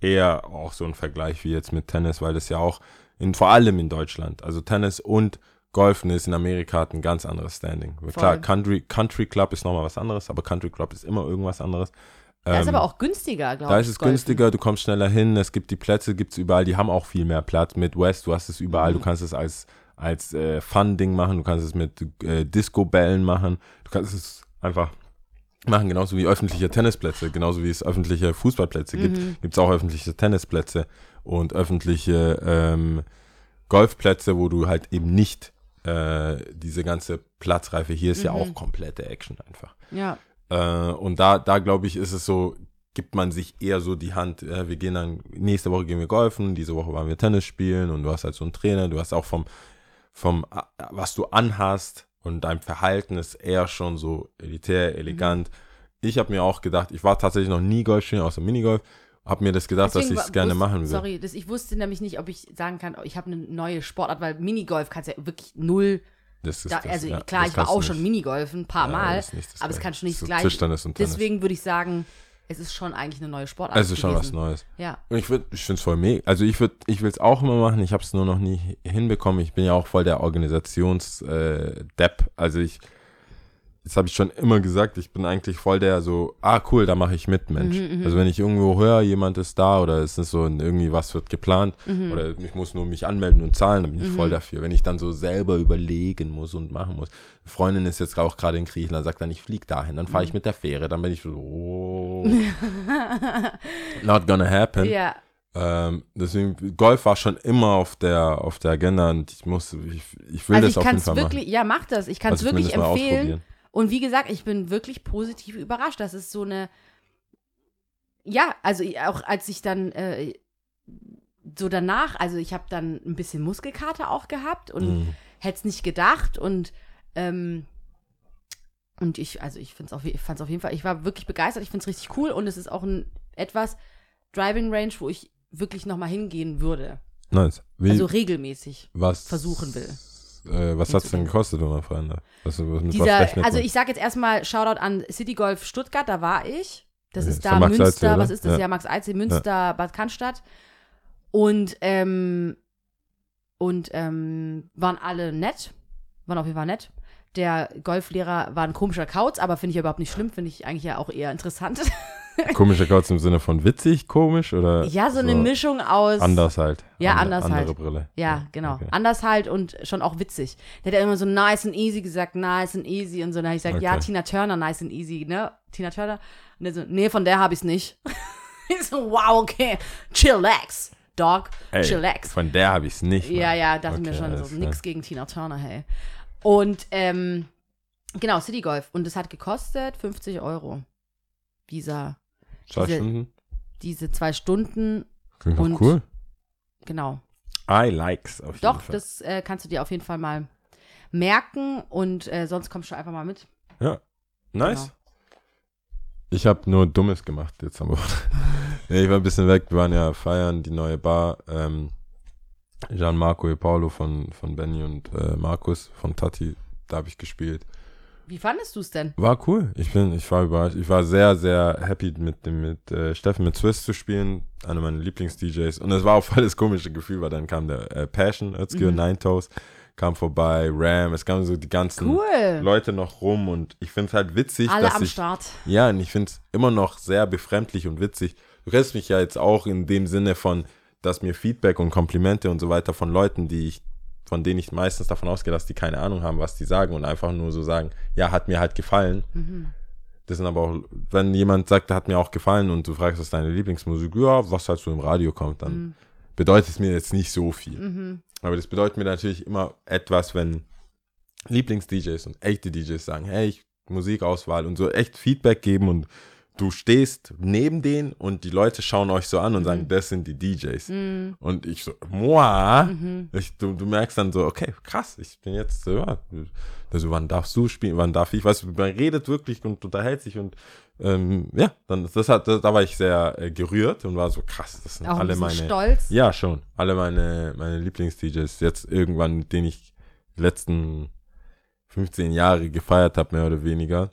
eher auch so ein Vergleich wie jetzt mit Tennis, weil das ja auch in, vor allem in Deutschland, also Tennis und Golfen ist in Amerika hat ein ganz anderes Standing. Klar, Country, Country Club ist nochmal was anderes, aber Country Club ist immer irgendwas anderes. Da ist Ähm, aber auch günstiger, glaube ich. Da ist es Golfen. günstiger, du kommst schneller hin, es gibt die Plätze, gibt es überall, die haben auch viel mehr Platz. Mit West, du hast es überall, Mhm. du kannst es als, als äh, Fun-Ding machen, du kannst es mit äh, Disco-Bällen machen, du kannst es einfach machen, genauso wie öffentliche Tennisplätze, genauso wie es öffentliche Fußballplätze Mhm. gibt, gibt es auch öffentliche Tennisplätze und öffentliche ähm, Golfplätze, wo du halt eben nicht äh, diese ganze Platzreife, hier ist ja Mhm. auch komplette Action einfach. Ja. Äh, und da, da glaube ich, ist es so, gibt man sich eher so die Hand, ja, wir gehen dann, nächste Woche gehen wir golfen, diese Woche waren wir Tennis spielen und du hast halt so einen Trainer, du hast auch vom, vom, äh, was du anhast und dein Verhalten ist eher schon so elitär, elegant. Mhm. Ich habe mir auch gedacht, ich war tatsächlich noch nie Golf spielen, außer Minigolf, habe mir das gedacht, Deswegen dass ich es gerne machen will. Sorry, das, ich wusste nämlich nicht, ob ich sagen kann, oh, ich habe eine neue Sportart, weil Minigolf kannst ja wirklich null. Das ist Da, das, also ja, klar, ich war auch schon. Minigolfen, ein paar Ja, Mal, aber es kann schon nicht das Gleiche. Tischtennis und Tennis. Deswegen würde ich sagen, es ist schon eigentlich eine neue Sportart. Es ist schon was gewesen. Neues. Ja. Und ich würde, ich finde es voll mega. Also ich würde, ich will es auch immer machen. Ich habe es nur noch nie hinbekommen. Ich bin ja auch voll der Organisations-Depp. also ich, das habe ich schon immer gesagt. Ich bin eigentlich voll der so, ah cool, da mache ich mit, Mensch. Mhm, also wenn ich irgendwo höre, jemand ist da oder es ist so ein- irgendwie was wird geplant Mhm. oder ich muss nur mich anmelden und zahlen, dann bin ich voll dafür. Wenn ich dann so selber überlegen muss und machen muss. Eine Freundin ist jetzt auch gerade in Griechenland, sagt dann, ich fliege dahin, dann Mhm. fahre ich mit der Fähre, dann bin ich so, oh, not gonna happen. Ja. Ähm, deswegen, Golf war schon immer auf der, auf der Agenda und ich muss, ich, ich will Also das ich auf jeden Fall wirklich, machen. ja, mach das. Ich kann es Also wirklich empfehlen. Und wie gesagt, ich bin wirklich positiv überrascht. Das ist so eine, ja, also auch als ich dann äh, so danach, also ich habe dann ein bisschen Muskelkater auch gehabt und Mhm. hätte es nicht gedacht und ähm, und ich, also ich finde es auf, ich fand's auf jeden Fall, ich war wirklich begeistert, ich finde es richtig cool und es ist auch ein etwas Driving Range, wo ich wirklich nochmal hingehen würde. Nice. Wie, Also regelmäßig. was versuchen will. Äh, was hat es denn gekostet, wenn man fragen darf? Was, was, mit was Dieser, rechnet also ich sage jetzt erstmal Shoutout an City Golf Stuttgart, da war ich. Das Ja, ist ist da Münster, oder? was ist das? Ja. Ja, Max Alzey, Münster, Bad Cannstatt. Und, ähm, und ähm, waren alle nett, waren auf jeden Fall nett. Der Golflehrer war ein komischer Kauz, aber finde ich ja überhaupt nicht schlimm, finde ich eigentlich ja auch eher interessant. Komischer Kauz im Sinne von witzig, komisch oder Ja, so eine Mischung aus. anders halt. Ja, Ander- anders andere halt. Brille. Ja, genau. okay. Anders halt und schon auch witzig. Der hat ja immer so nice and easy gesagt, nice and easy und so. Dann habe ich gesagt, ja, Okay. Tina Turner, nice and easy, ne? Tina Turner. Und der so, nee, von der habe ich es nicht. ich so, wow, okay. Chillax, Dog. Ey, Chillax. Von der habe ich es nicht. Ja, Mann. ja, dachte Okay, mir schon so, nix gegen Tina Turner, hey. Und, ähm, genau, City Golf. Und das hat gekostet 50 Euro. Visa. Zwei diese- Stunden? Diese zwei Stunden, Klingt doch und- cool. genau. I likes auf jeden Doch, Fall. das äh, kannst du dir auf jeden Fall mal merken und äh, sonst kommst du einfach mal mit. Ja. Nice. Genau. Ich habe nur Dummes gemacht jetzt am Wochenende. ich war ein bisschen weg. Wir waren ja feiern, die neue Bar. Ähm, Gianmarco e Paolo von, von Benny und äh, Markus von Tati, da habe ich gespielt. Wie fandest du es denn? War cool. Ich bin, ich war überrascht. Ich war sehr, sehr happy mit dem, mit äh, Steffen mit Swiss zu spielen. Einer meiner Lieblings-DJs. Und es war auch voll das komische Gefühl, weil dann kam der äh, Passion, Özgür Mhm. Nine Toes, kam vorbei, Ram, es kamen so die ganzen Cool. Leute noch rum und ich finde es halt witzig, Alle dass am ich Start. ja, und ich finde es immer noch sehr befremdlich und witzig. Du kennst mich ja jetzt auch in dem Sinne von, dass mir Feedback und Komplimente und so weiter von Leuten, die ich, von denen ich meistens davon ausgehe, dass die keine Ahnung haben, was die sagen und einfach nur so sagen, ja, hat mir halt gefallen. Das sind aber auch, wenn jemand sagt, hat mir auch gefallen und du fragst, was ist deine Lieblingsmusik, ja, was halt so im Radio kommt, dann bedeutet es mir jetzt nicht so viel. Aber das bedeutet mir natürlich immer etwas, wenn Lieblings-DJs und echte DJs sagen, hey, ich, Musikauswahl und so echt Feedback geben und du stehst neben denen und die Leute schauen euch so an und sagen, das sind die DJs. Und ich so, moi, ich, du, du merkst dann so, okay, krass, ich bin jetzt, ja, also wann darfst du spielen, wann darf ich, weißt du, man redet wirklich und unterhält sich und ähm, ja, dann, das hat, da war ich sehr äh, gerührt und war so krass, das sind Auch alle meine, stolz. ja, schon. Alle meine, meine Lieblings-DJs jetzt irgendwann, mit denen ich die letzten 15 Jahre gefeiert habe, mehr oder weniger,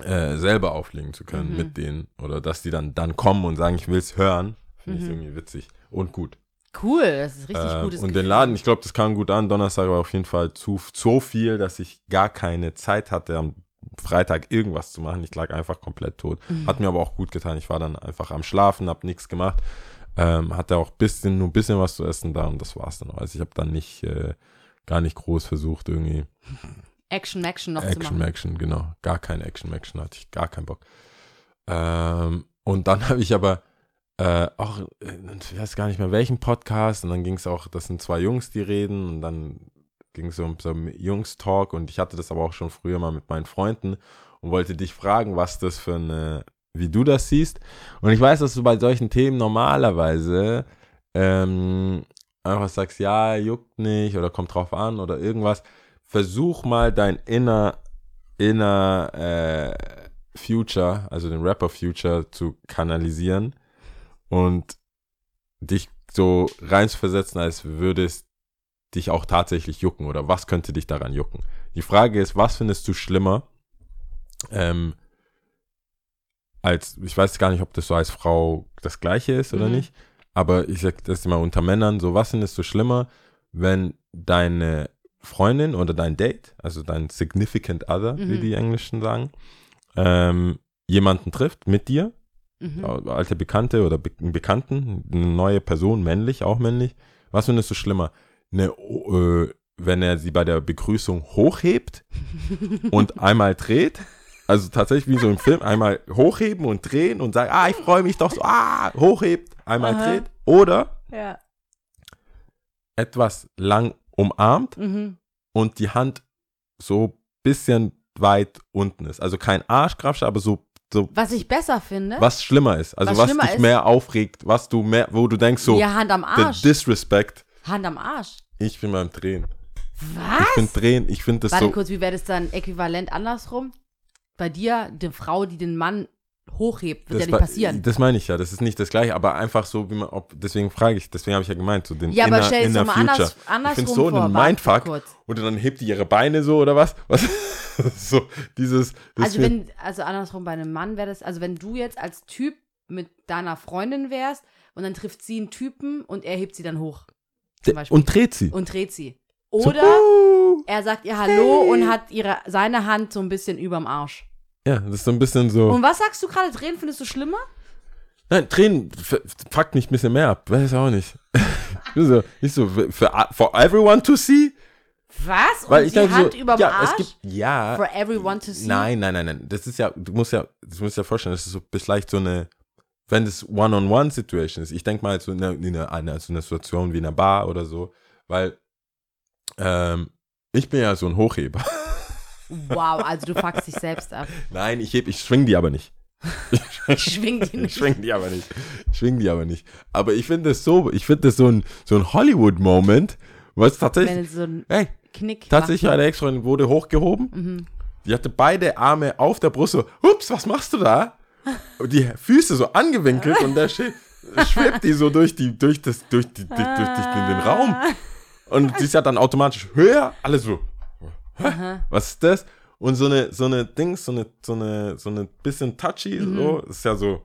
äh, selber auflegen zu können Mhm. mit denen. Oder dass die dann, dann kommen und sagen, ich will es hören. Finde ich Mhm. irgendwie witzig und gut. Cool, das ist richtig Ähm, gutes und Gefühl. den Laden, ich glaube, das kam gut an. Donnerstag war auf jeden Fall zu so viel, dass ich gar keine Zeit hatte, am Freitag irgendwas zu machen. Ich lag einfach komplett tot. Mhm. Hat mir aber auch gut getan. Ich war dann einfach am Schlafen, hab nichts gemacht. Ähm, hatte auch bisschen, nur ein bisschen was zu essen da und das war's dann. Also ich habe dann nicht, äh, gar nicht groß versucht, irgendwie Action, Action noch zu Action, machen. Action, genau. Gar keine Action, Action hatte ich gar keinen Bock. Ähm, und dann habe ich aber äh, auch, äh, ich weiß gar nicht mehr welchen Podcast, und dann ging es auch, das sind zwei Jungs, die reden, und dann ging es um so einen Jungs-Talk, und ich hatte das aber auch schon früher mal mit meinen Freunden und wollte dich fragen, was das für eine, wie du das siehst. Und ich weiß, dass du bei solchen Themen normalerweise ähm, einfach sagst, ja, juckt nicht oder kommt drauf an oder irgendwas. Versuch mal dein inner, inner äh, Future, also den Rapper Future zu kanalisieren und dich so reinzuversetzen, als würde es dich auch tatsächlich jucken oder was könnte dich daran jucken. Die Frage ist, was findest du schlimmer? Ähm, als, ich weiß gar nicht, ob das so als Frau das gleiche ist oder Mhm. nicht, aber ich sag das immer unter Männern, so was findest du schlimmer, wenn deine Freundin oder dein Date, also dein Significant Other, wie Mhm. die Englischen sagen, ähm, jemanden trifft mit dir, Mhm. alte Bekannte oder Be Bekannten, eine neue Person, männlich, auch männlich, was findest du schlimmer? Eine, äh, wenn er sie bei der Begrüßung hochhebt und einmal dreht, also tatsächlich wie so im Film, einmal hochheben und drehen und sagen, ah, ich freue mich doch so, ah, hochhebt, einmal Aha. dreht, oder Ja. etwas lang umarmt Mhm. und die Hand so bisschen weit unten ist. Also kein Arschkrafsch, aber so, so Was ich besser finde, was schlimmer ist. Also Was was, dich ist- mehr aufregt, was du mehr, wo du denkst so, ja, Hand am Arsch. Disrespect. Hand am Arsch. Ich bin beim Drehen. Was? Ich finde Drehen, ich finde das Warte so. kurz, wie wäre das dann äquivalent andersrum? Bei dir, die Frau, die den Mann hochhebt, wird ja nicht passieren. Das meine ich ja, das ist nicht das gleiche, aber einfach so, wie man, ob, deswegen frage ich, deswegen habe ich ja gemeint, so den Ja, aber inner, stell es anders, ich finde so vor. einen Mindfuck und dann hebt die ihre Beine so oder was? was? so, dieses, das Also wenn, also andersrum bei einem Mann wäre das, also wenn du jetzt als Typ mit deiner Freundin wärst und dann trifft sie einen Typen und er hebt sie dann hoch und dreht sie. und dreht sie. So, Oder uh, er sagt ihr Hallo und hat ihre, seine Hand so ein bisschen überm Arsch. Ja, das ist so ein bisschen so. Und was sagst du gerade? Drehen findest du schlimmer? Nein, Tränen fuckt mich ein bisschen mehr ab. Weiß auch nicht. Ich so, ich so, für, for everyone to see? Was? Weil Und ich die denke Hand so, überm ja, Arsch? es gibt, ja. For everyone to see? Nein, nein, nein, nein. Das ist ja, du musst ja, das musst dir vorstellen, das ist so vielleicht so eine, wenn das One-on-One-Situation ist. Ich denke mal so in einer, in einer, eine, so eine Situation wie in einer Bar oder so, weil ähm, ich bin ja so ein Hochheber. Wow, also du fuckst dich selbst ab. Nein, ich heb, ich schwing die aber nicht. Ich schwing die Ich nicht. schwing die aber nicht. Ich schwing die aber nicht. Aber ich finde das so, ich finde das so ein, so ein Hollywood-Moment, was tatsächlich, so hey, Knick tatsächlich macht. eine Ex-Freundin wurde hochgehoben. Die hatte beide Arme auf der Brust so, ups, was machst du da? Und die Füße so angewinkelt und da schwe- schwebt die so durch die, durch das, durch die, durch, durch, durch den Raum. Und sie ist ja dann automatisch höher, alles so. Was ist das? Und so eine, so eine Dings, so eine, so eine, so eine bisschen touchy, so, ist ja so,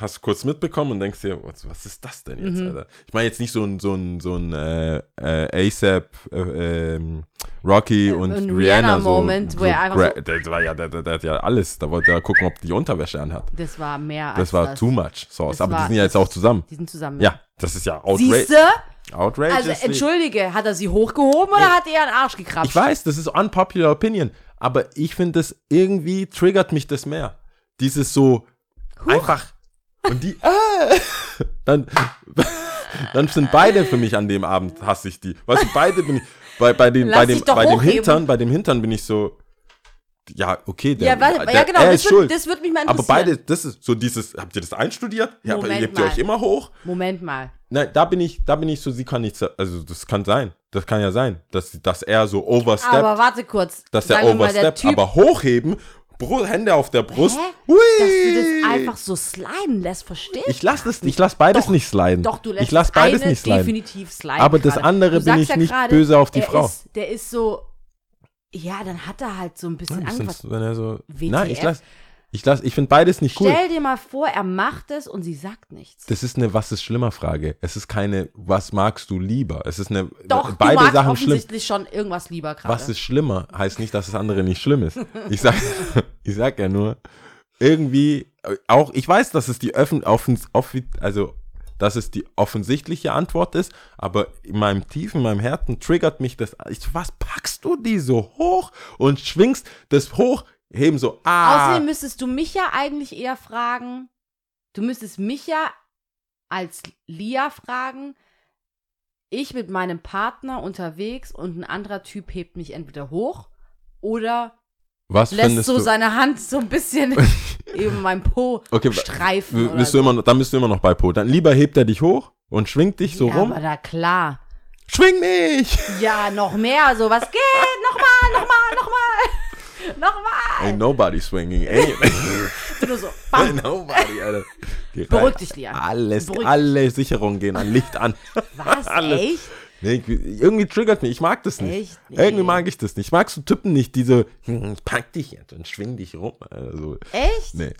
hast du kurz mitbekommen und denkst dir, was, was ist das denn jetzt, Alter? Ich meine jetzt nicht so ein, so ein, so ein äh, äh, ASAP, äh, ähm, Rocky und ein Rihanna, so, Rihanna-Moment, so wo er einfach gra- der, war ja, der, der, der hat ja alles, da wollte er gucken, ob die Unterwäsche anhat. Das war mehr als Das war too much Sauce, Das aber die sind ja jetzt auch zusammen. Die sind zusammen. Ja, das ist ja outra Siehste? Outrageous. Also entschuldige, hat er sie hochgehoben oder hat er ihren Arsch gekrabbt? Ich weiß, das ist unpopular opinion, aber ich finde das irgendwie triggert mich das mehr. Dieses so einfach und die ah, dann dann sind beide für mich an dem Abend hasse ich die. Weißt du, beide bin ich bei bei dem Lass bei dem bei dem. Hintern, bei dem Hintern bin ich so ja, okay, der, Ja, weil, der, ja genau, er das wird, schuld. das wird mich mal aber interessieren. beide, das ist so dieses, habt ihr das einstudiert? Ja, aber Moment hebt ihr mal. euch immer hoch? Moment mal. Nein, da bin ich, da bin ich so, sie kann nichts, also das kann sein. Das kann ja sein, dass, dass er so oversteppt, Aber warte kurz. dass mal, oversteppt, aber hochheben, Bro, Hände auf der Brust. Hui. dass du das einfach so sliden lässt, verstehst ich lass das, ich lass beides Doch, nicht sliden. Doch, du lässt ich lass beides nicht sliden. definitiv sliden. Aber das andere bin ich ja nicht gerade, böse auf die er Frau. Ist, der ist so, ja, dann hat er halt so ein bisschen Ein Angst. bisschen, wenn er so, WTF? nein, ich lass, ich lass, ich finde beides nicht cool. Stell dir mal vor, er macht es und sie sagt nichts. Das ist eine Was ist schlimmer Frage. Es ist keine Was magst du lieber. Es ist eine Doch, beide du magst Sachen schlimm. offensichtlich schon irgendwas lieber gerade. Was ist schlimmer, heißt nicht, dass das andere nicht schlimm ist. Ich sag, ich sag ja nur, irgendwie, auch, ich weiß, dass es die Öffn, offens, offi, also, dass es die offensichtliche Antwort ist, aber in meinem Tiefen, in meinem Herzen triggert mich das. Ich, so, was packst du die so hoch und schwingst das hoch, heben so, ah. Außerdem müsstest du mich ja eigentlich eher fragen, du müsstest mich ja als Lia fragen, ich mit meinem Partner unterwegs und ein anderer Typ hebt mich entweder hoch oder was lässt so du? seine Hand so ein bisschen über meinem Po Okay, streifen. Bist du so. immer noch, dann bist du immer noch bei Po. Dann lieber hebt er dich hoch und schwingt dich so ja, rum. aber na klar. Schwing mich! Ja, noch mehr, so was geht, nochmal, nochmal, nochmal, nochmal. Ain't nobody swinging. Ain't, Du nur so, bam, nobody, Alter. Geh beruhig rein. dich, Lia. Alles, Beruhig alle Sicherungen gehen an Licht an. Was, alles. echt? Nee, ich- irgendwie triggert mich. Ich mag das nicht. Echt? Irgendwie mag ich das nicht. Ich mag so Typen nicht, diese, hm, ich pack dich jetzt und schwing dich rum. Also, Echt? nee.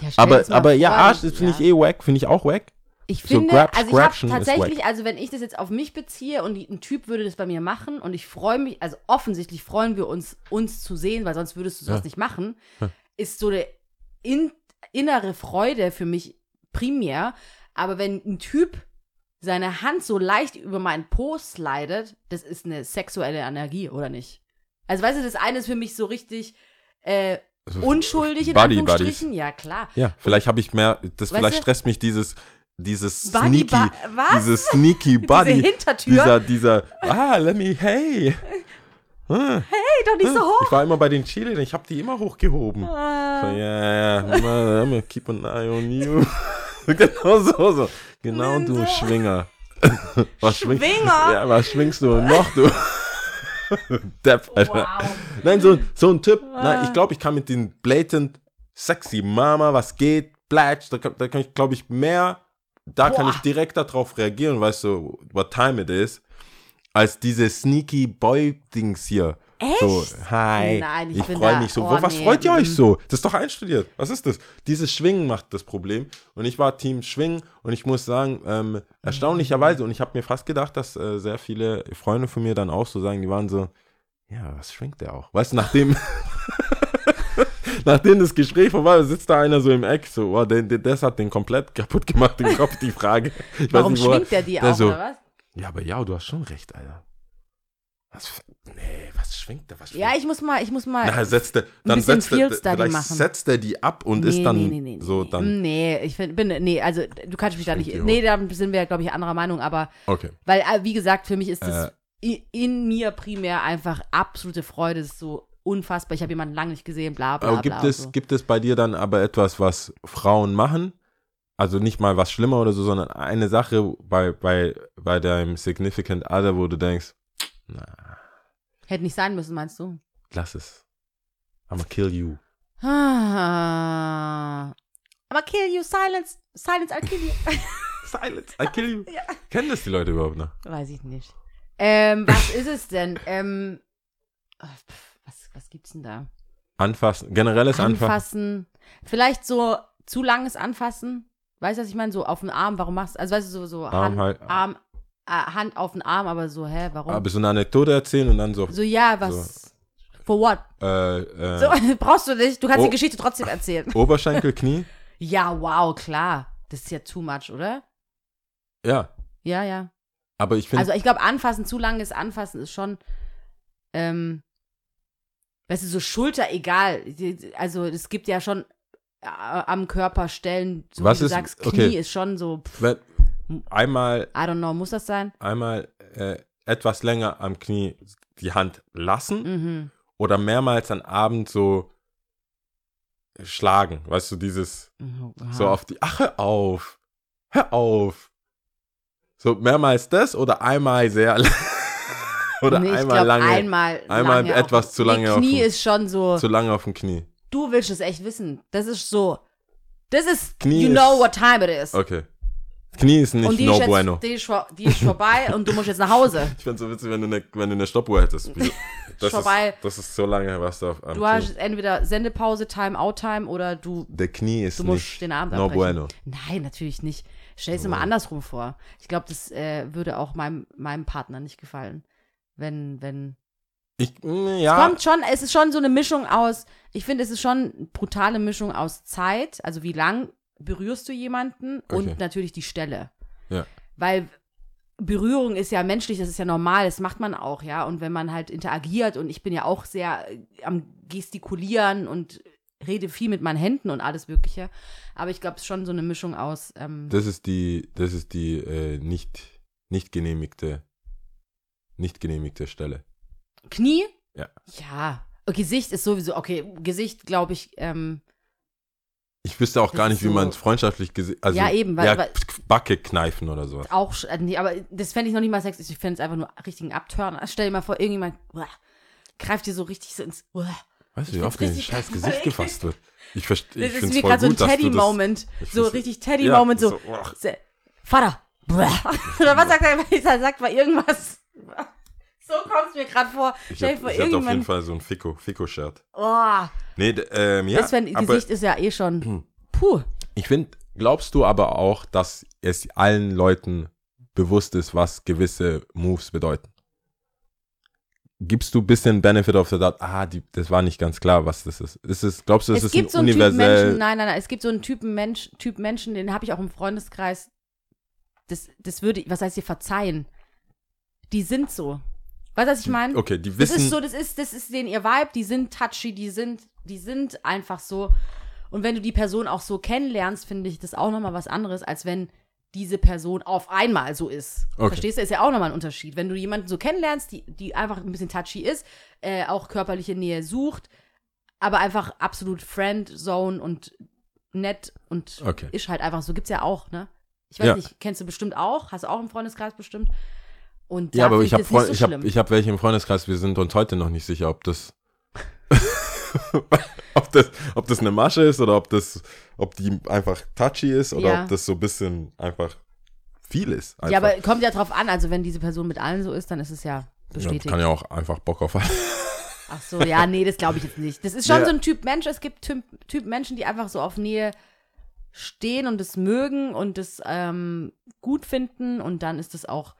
Ja, Aber, aber ja, Arsch, das finde ich ja. eh wack. Finde ich auch wack. Ich so finde, Grab- also ich habe tatsächlich, also wenn ich das jetzt auf mich beziehe und ein Typ würde das bei mir machen und ich freue mich, also offensichtlich freuen wir uns, uns zu sehen, weil sonst würdest du sowas Ja. nicht machen, ist so eine in, innere Freude für mich primär. Aber wenn ein Typ seine Hand so leicht über meinen Po slidet, das ist eine sexuelle Energie, oder nicht? Also weißt du, das eine ist für mich so richtig äh, unschuldig in Buddy Anführungsstrichen. Ja, klar. Ja, vielleicht habe ich mehr, das Weißt vielleicht du? stresst mich dieses, dieses Buddy, sneaky, dieses sneaky Buddy, Diese Hintertür. dieser, dieser, ah, let me, hey. Hey, doch nicht so hoch. Ich war immer bei den Chile, ich habe die immer hochgehoben. So, Ah. immer, immer keep an eye on you. genau so, so. Genau du Schwinger. Was schwing- Schwinger? Ja, was schwingst du noch, du? Depp, Alter. Wow. Ah. Nein, so, so ein Typ. Nein, ich glaube, ich kann mit den blatant sexy Mama, was geht, Blatch, da, kann- da kann ich, glaube ich, mehr, da kann Boah. ich direkt darauf reagieren, weißt du, what time it is, als diese sneaky Boy-Dings hier. Echt? So, hi, Nein, ich ich, bin freue mich so. oh, was nee, freut ihr euch mm. so? Das ist doch einstudiert. Was ist das? Dieses Schwingen macht das Problem. Und ich war Team Schwingen und ich muss sagen, ähm, erstaunlicherweise, und ich habe mir fast gedacht, dass äh, sehr viele Freunde von mir dann auch so sagen, die waren so, ja, was schwingt der auch? Weißt du, nachdem, nachdem das Gespräch vorbei war, sitzt da einer so im Eck, so, oh, der, der, das hat den komplett kaputt gemacht, den Kopf, die Frage. Ich Warum nicht, er- schwingt der die auch, so, oder was? Ja, aber ja, du hast schon recht, Alter. Was, nee, was schwingt da? Was schwingt Ja, ich muss mal, ich muss mal. Nachher setzt er, dann setzt er, vielleicht machen. setzt er die ab und ist dann so dann. Nee, ich find, bin, nee, also du kannst mich da nicht, nee, da sind wir, glaube ich, anderer Meinung, aber, Okay. weil, äh, wie gesagt, für mich ist das Äh. in mir primär einfach absolute Freude, das ist so unfassbar, ich habe jemanden lange nicht gesehen, bla, bla, Aber gibt bla. es, so. gibt es bei dir dann aber etwas, was Frauen machen? Also nicht mal was schlimmer oder so, sondern eine Sache bei, bei, bei deinem Significant Other, wo du denkst, na, Hätte nicht sein müssen, meinst du? lass es. I'ma kill you. Ah. Aber kill you, silence, silence, I'll kill you. Silence, I kill you. Ja. Kennen das die Leute überhaupt noch? Weiß ich nicht. Ähm, was ist es denn? Ähm, pf, was, was gibt's denn da? Anfassen, generelles Anfassen. Anfassen. Vielleicht so zu langes Anfassen. Weißt du, was ich meine? So auf den Arm, warum machst du, also weißt du, so, so Arm Hand, halt- Arm, Hand auf den Arm, aber so, hä, warum? Aber so eine Anekdote erzählen und dann so, so, ja, was, for what? äh, äh, So, brauchst du nicht, du kannst Oh. die Geschichte trotzdem erzählen. Oberschenkel, Knie. Ja, wow, klar. Das ist ja too much, oder? Ja, Ja, ja. aber ich finde, Also ich glaube, anfassen, zu langes Anfassen ist schon, ähm, weißt du, so Schulter, egal. Also es gibt ja schon äh, am Körper Stellen, so Was wie du ist- sagst, Knie okay. ist schon so, pff, einmal, I don't know, muss das sein? einmal äh, etwas länger am Knie die Hand lassen Mhm. oder mehrmals am Abend so schlagen, weißt du, dieses so auf die, ach, hör auf, hör auf. So mehrmals das oder einmal sehr, oder nee, einmal glaub, lange, einmal, einmal lange etwas auf, zu lange nee, auf Knie dem- ist schon so, zu lange auf dem Knie. du willst es echt wissen. Das ist so, das ist, Knie you ist- know what time it is. Okay. Knie ist nicht und die, no ist jetzt, bueno. die, ist vor, die ist vorbei und du musst jetzt nach Hause. Ich find's so witzig, wenn du eine, wenn du eine Stoppuhr hättest. Das Vorbei. Ist, das ist so lange, was du auf am Du Knie- hast entweder Sendepause, Time-Out-Time oder du Der Knie ist Du musst nicht den Abend no abbrechen. bueno. Nein, natürlich nicht. Stell es dir mal andersrum vor. Ich glaube, das äh, würde auch meinem, meinem Partner nicht gefallen. Wenn, wenn. Ich, mm, Es ja, kommt schon, es ist schon so eine Mischung aus, ich finde, es ist schon eine brutale Mischung aus Zeit, also wie lang berührst du jemanden Okay. und natürlich die Stelle. Ja. Weil Berührung ist ja menschlich, das ist ja normal, das macht man auch, ja. Und wenn man halt interagiert und ich bin ja auch sehr äh, am Gestikulieren und rede viel mit meinen Händen und alles Mögliche. Aber ich glaube, es ist schon so eine Mischung aus. Ähm, das ist die, das ist die äh, nicht, nicht genehmigte, nicht genehmigte Stelle. Knie? Ja. Ja. Gesicht ist sowieso, okay, Gesicht, glaube ich, ähm, Ich wüsste auch Das gar nicht, wie so- man es freundschaftlich gesehen also, Ja, eben, weil- ja, weil- Backe kneifen oder sowas. auch, äh, nee, aber das fände ich noch nicht mal sexistisch, ich fände es einfach nur richtigen Abturner. Stell dir mal vor, irgendjemand uah, greift dir so richtig so ins. Uah. Weißt du, wie oft in richtig scheiß. Gesicht gefasst wird? Ich verstehe, Das ich ist mir gerade so ein. Teddy-Moment. So richtig Teddy-Moment, so. so. Se- Vater. Oder was sagt er? Er sagt mal irgendwas. So kommt es mir gerade vor. Ich, dir hab, auf jeden. Fall so ein Fico, Fico-Shirt. Oh, Nee, ähm, ja, das wenn, aber Gesicht ist ja eh schon. Puh. ich finde, glaubst du aber auch, dass es allen Leuten bewusst ist, was gewisse Moves bedeuten? Gibst du ein bisschen Benefit of the doubt? Ah, die, das war nicht ganz klar, was das ist. ist es, glaubst du, es Es ist gibt ein so einen universell... Menschen, nein, nein, nein, es gibt so einen Typen Mensch, Typ Menschen, den habe ich auch im Freundeskreis. Das, das würde, was heißt hier verzeihen? Die sind so. Weißt du, was ich meine? Okay, die Das wissen... ist so, das ist, das ist denen ihr Vibe, die sind touchy, die sind, die sind einfach so. Und wenn du die Person auch so kennenlernst, finde ich das auch nochmal was anderes, als wenn diese Person auf einmal so ist. Okay. Verstehst du? Ist ja auch nochmal ein Unterschied. Wenn du jemanden so kennenlernst, die, die einfach ein bisschen touchy ist, äh, auch körperliche Nähe sucht, aber einfach absolut Friendzone und nett und Okay. ist halt einfach so. Gibt's ja auch, ne? Ich weiß Ja. nicht, kennst du bestimmt auch? Hast du auch im Freundeskreis bestimmt? Und Ja, aber ich habe so ich hab, ich hab welche im Freundeskreis, wir sind uns heute noch nicht sicher, ob das, ob das, ob das eine Masche ist oder ob das, ob die einfach touchy ist oder Ja. ob das so ein bisschen einfach viel ist. Einfach. Ja, aber kommt ja drauf an. Also, wenn diese Person mit allen so ist, dann ist es ja Ja, bestätigt. kann ja auch einfach Bock auf Ach so, ja, nee, das glaube ich jetzt nicht. Das ist schon Ja. so ein Typ Mensch. Es gibt Typ, typ Menschen, die einfach so auf Nähe stehen und das mögen und das ähm, gut finden. Und dann ist das auch,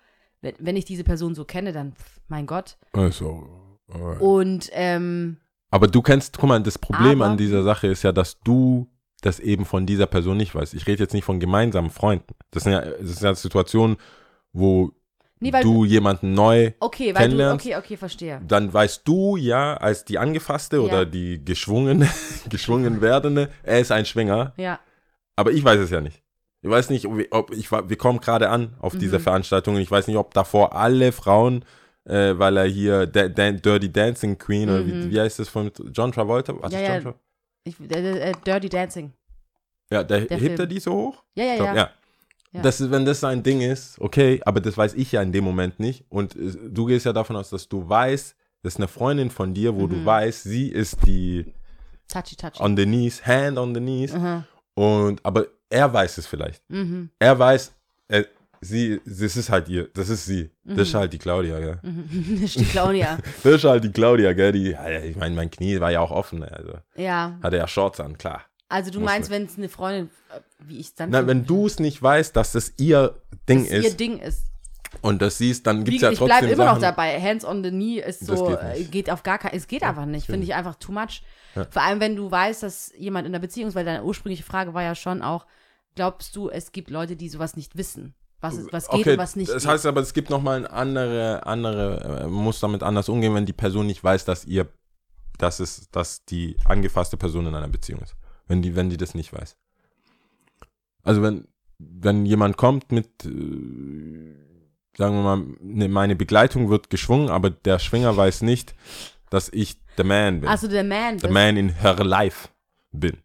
wenn, wenn ich diese Person so kenne, dann, pff, mein Gott. Also, alright. Und ähm, Aber du kennst, guck mal, das Problem Aber- an dieser Sache ist ja, dass du das eben von dieser Person nicht weißt. Ich rede jetzt nicht von gemeinsamen Freunden. Das sind ja, das sind ja Situationen, wo Nee, du jemanden neu, okay, weil du, kennenlernst. okay, okay, verstehe. dann weißt du ja als die Angefasste oder Ja. die geschwungene, geschwungen werdende, er ist ein Schwinger, Ja, aber ich weiß es ja nicht. Ich weiß nicht, ob, ob ich, wir kommen gerade an auf Mhm. diese Veranstaltung ich weiß nicht, ob davor alle Frauen, äh, weil er hier Da- Dan- Dirty Dancing Queen oder wie, wie heißt das von John Travolta? Was Mhm. Ja, ist. John Tra ich, äh, äh, Dirty Dancing. ja, der, Der hebt er die so hoch? Ja, ja, glaub, ja. ja. Ja. Das ist, wenn das sein Ding ist, okay, aber das weiß ich ja in dem Moment nicht. Und äh, du gehst ja davon aus, dass du weißt, das ist eine Freundin von dir, wo Mhm. du weißt, sie ist die Touchy, touchy. on the knees, hand on the knees. Mhm. Und aber er weiß es vielleicht. Mhm. Er weiß, er, sie, das ist halt ihr, das ist sie. Das Mhm. ist halt die Claudia, gell? Das ist die Claudia. Das ist halt die Claudia, gell? Die, ja, ich meine, mein Knie war ja auch offen, also ja. hatte ja Shorts an, klar. Also du Muss meinst, wenn es eine Freundin, äh, wie ich es dann Na, wenn du es nicht weißt, dass das ihr Ding das ist ihr Ding ist. und das siehst, dann gibt es ja ich trotzdem bleibe immer noch dabei. Hands on the knee ist Das so, geht äh, geht auf gar keinen, es geht einfach nicht. Finde ich einfach too much. Ja. Vor allem, wenn du weißt, dass jemand in der Beziehung ist, weil deine ursprüngliche Frage war ja schon auch, glaubst du, es gibt Leute, die sowas nicht wissen? Was, ist- was geht okay, und was nicht das geht? heißt aber, es gibt nochmal eine andere, andere, äh, muss damit anders umgehen, wenn die Person nicht weiß, dass ihr, dass es, dass die angefasste Person in einer Beziehung ist. Wenn die, wenn die das nicht weiß. Also wenn, wenn jemand kommt mit, äh, sagen wir mal, ne, meine Begleitung wird geschwungen, aber der Schwinger weiß nicht, dass ich the man bin. also der Man. the man in her life bin.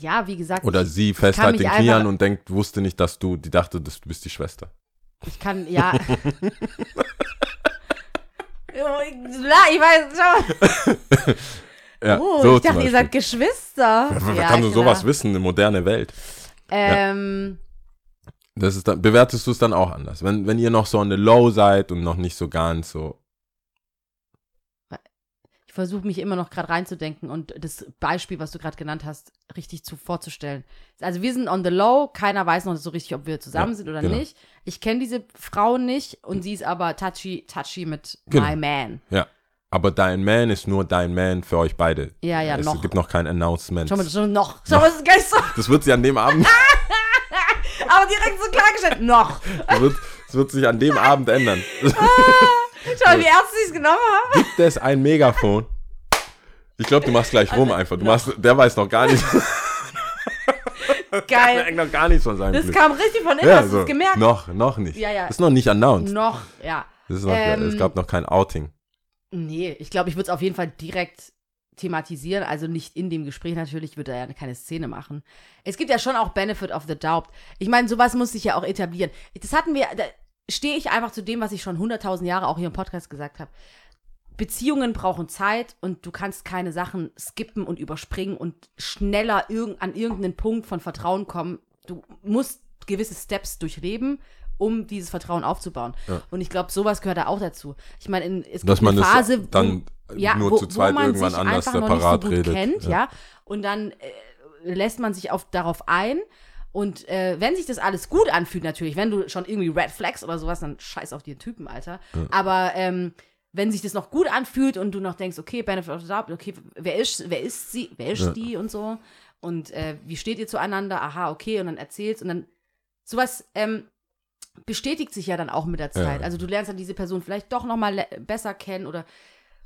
Ja, wie gesagt, Oder ich, sie fest halt den mich Knie einfach- an und denkt, wusste nicht, dass du, die dachte, dass du bist die Schwester. ich kann, ja. Oh, ich weiß, schau. Ja, Oh, so ich dachte, ihr seid. Geschwister. Wer ja, kann klar. sowas wissen, eine moderne Welt? Ähm, Das ist dann, bewertest du es dann auch anders. Wenn, wenn ihr noch so on the low seid und noch nicht so ganz so. Versuche mich immer noch gerade reinzudenken und das Beispiel, was du gerade genannt hast, richtig zu vorzustellen. Also wir sind on the low, keiner weiß noch so richtig, ob wir zusammen Ja, sind oder genau. nicht. Ich kenne diese Frau nicht und sie ist aber touchy, touchy mit Genau. my man. Ja. Aber dein Man ist nur dein Man für euch beide. Ja, ja, es noch. gibt noch kein Announcement. Schau mal, schon noch. Schau mal, das ist gleich so, Das wird sich an dem Abend, aber direkt so klargestellt. Noch. das wird, das wird sich an dem Abend ändern. Schau mal, wie ernst sie es genommen haben. Gibt es ein Megafon? Ich glaube, du machst gleich rum Also, einfach. Du machst, der weiß noch gar nicht, Geil. denkt noch gar nichts von seinem Das Glück. kam richtig von innen, ja, hast du so. es gemerkt? Noch, noch nicht. Ja, ja. Ist noch nicht announced. Noch, ja. Das ist noch, Ähm, es gab noch kein Outing. Nee, ich glaube, ich würde es auf jeden Fall direkt thematisieren. Also nicht in dem Gespräch natürlich, würde er ja keine Szene machen. Es gibt ja schon auch Benefit of the Doubt. Ich meine, sowas muss sich ja auch etablieren. Das hatten wir, stehe ich einfach zu dem, was ich schon hunderttausend Jahre auch hier im Podcast gesagt habe. Beziehungen brauchen Zeit und du kannst keine Sachen skippen und überspringen und schneller irg an irgendeinen Punkt von Vertrauen kommen. Du musst gewisse Steps durchleben, um dieses Vertrauen aufzubauen. Und ich glaube, sowas gehört da auch dazu. Ich meine, in- es gibt Dass man eine Phase, dann wo, ja, nur wo, zu zweit irgendwann sich anders einfach noch nicht so separat gut redet. kennt, ja. Ja. Und dann äh, lässt man sich auf, darauf ein. Und äh, wenn sich das alles gut anfühlt, natürlich, wenn du schon irgendwie Red Flags oder sowas, dann scheiß auf den Typen, Alter. Aber ähm, wenn sich das noch gut anfühlt und du noch denkst, okay, Benefit of the Doubt, okay, wer ist, wer ist sie, wer ist Ja. die und so und äh, wie steht ihr zueinander, aha, okay, und dann erzählst und dann sowas ähm, bestätigt sich ja dann auch mit der Zeit. Ja. Also du lernst dann diese Person vielleicht doch noch mal le- besser kennen oder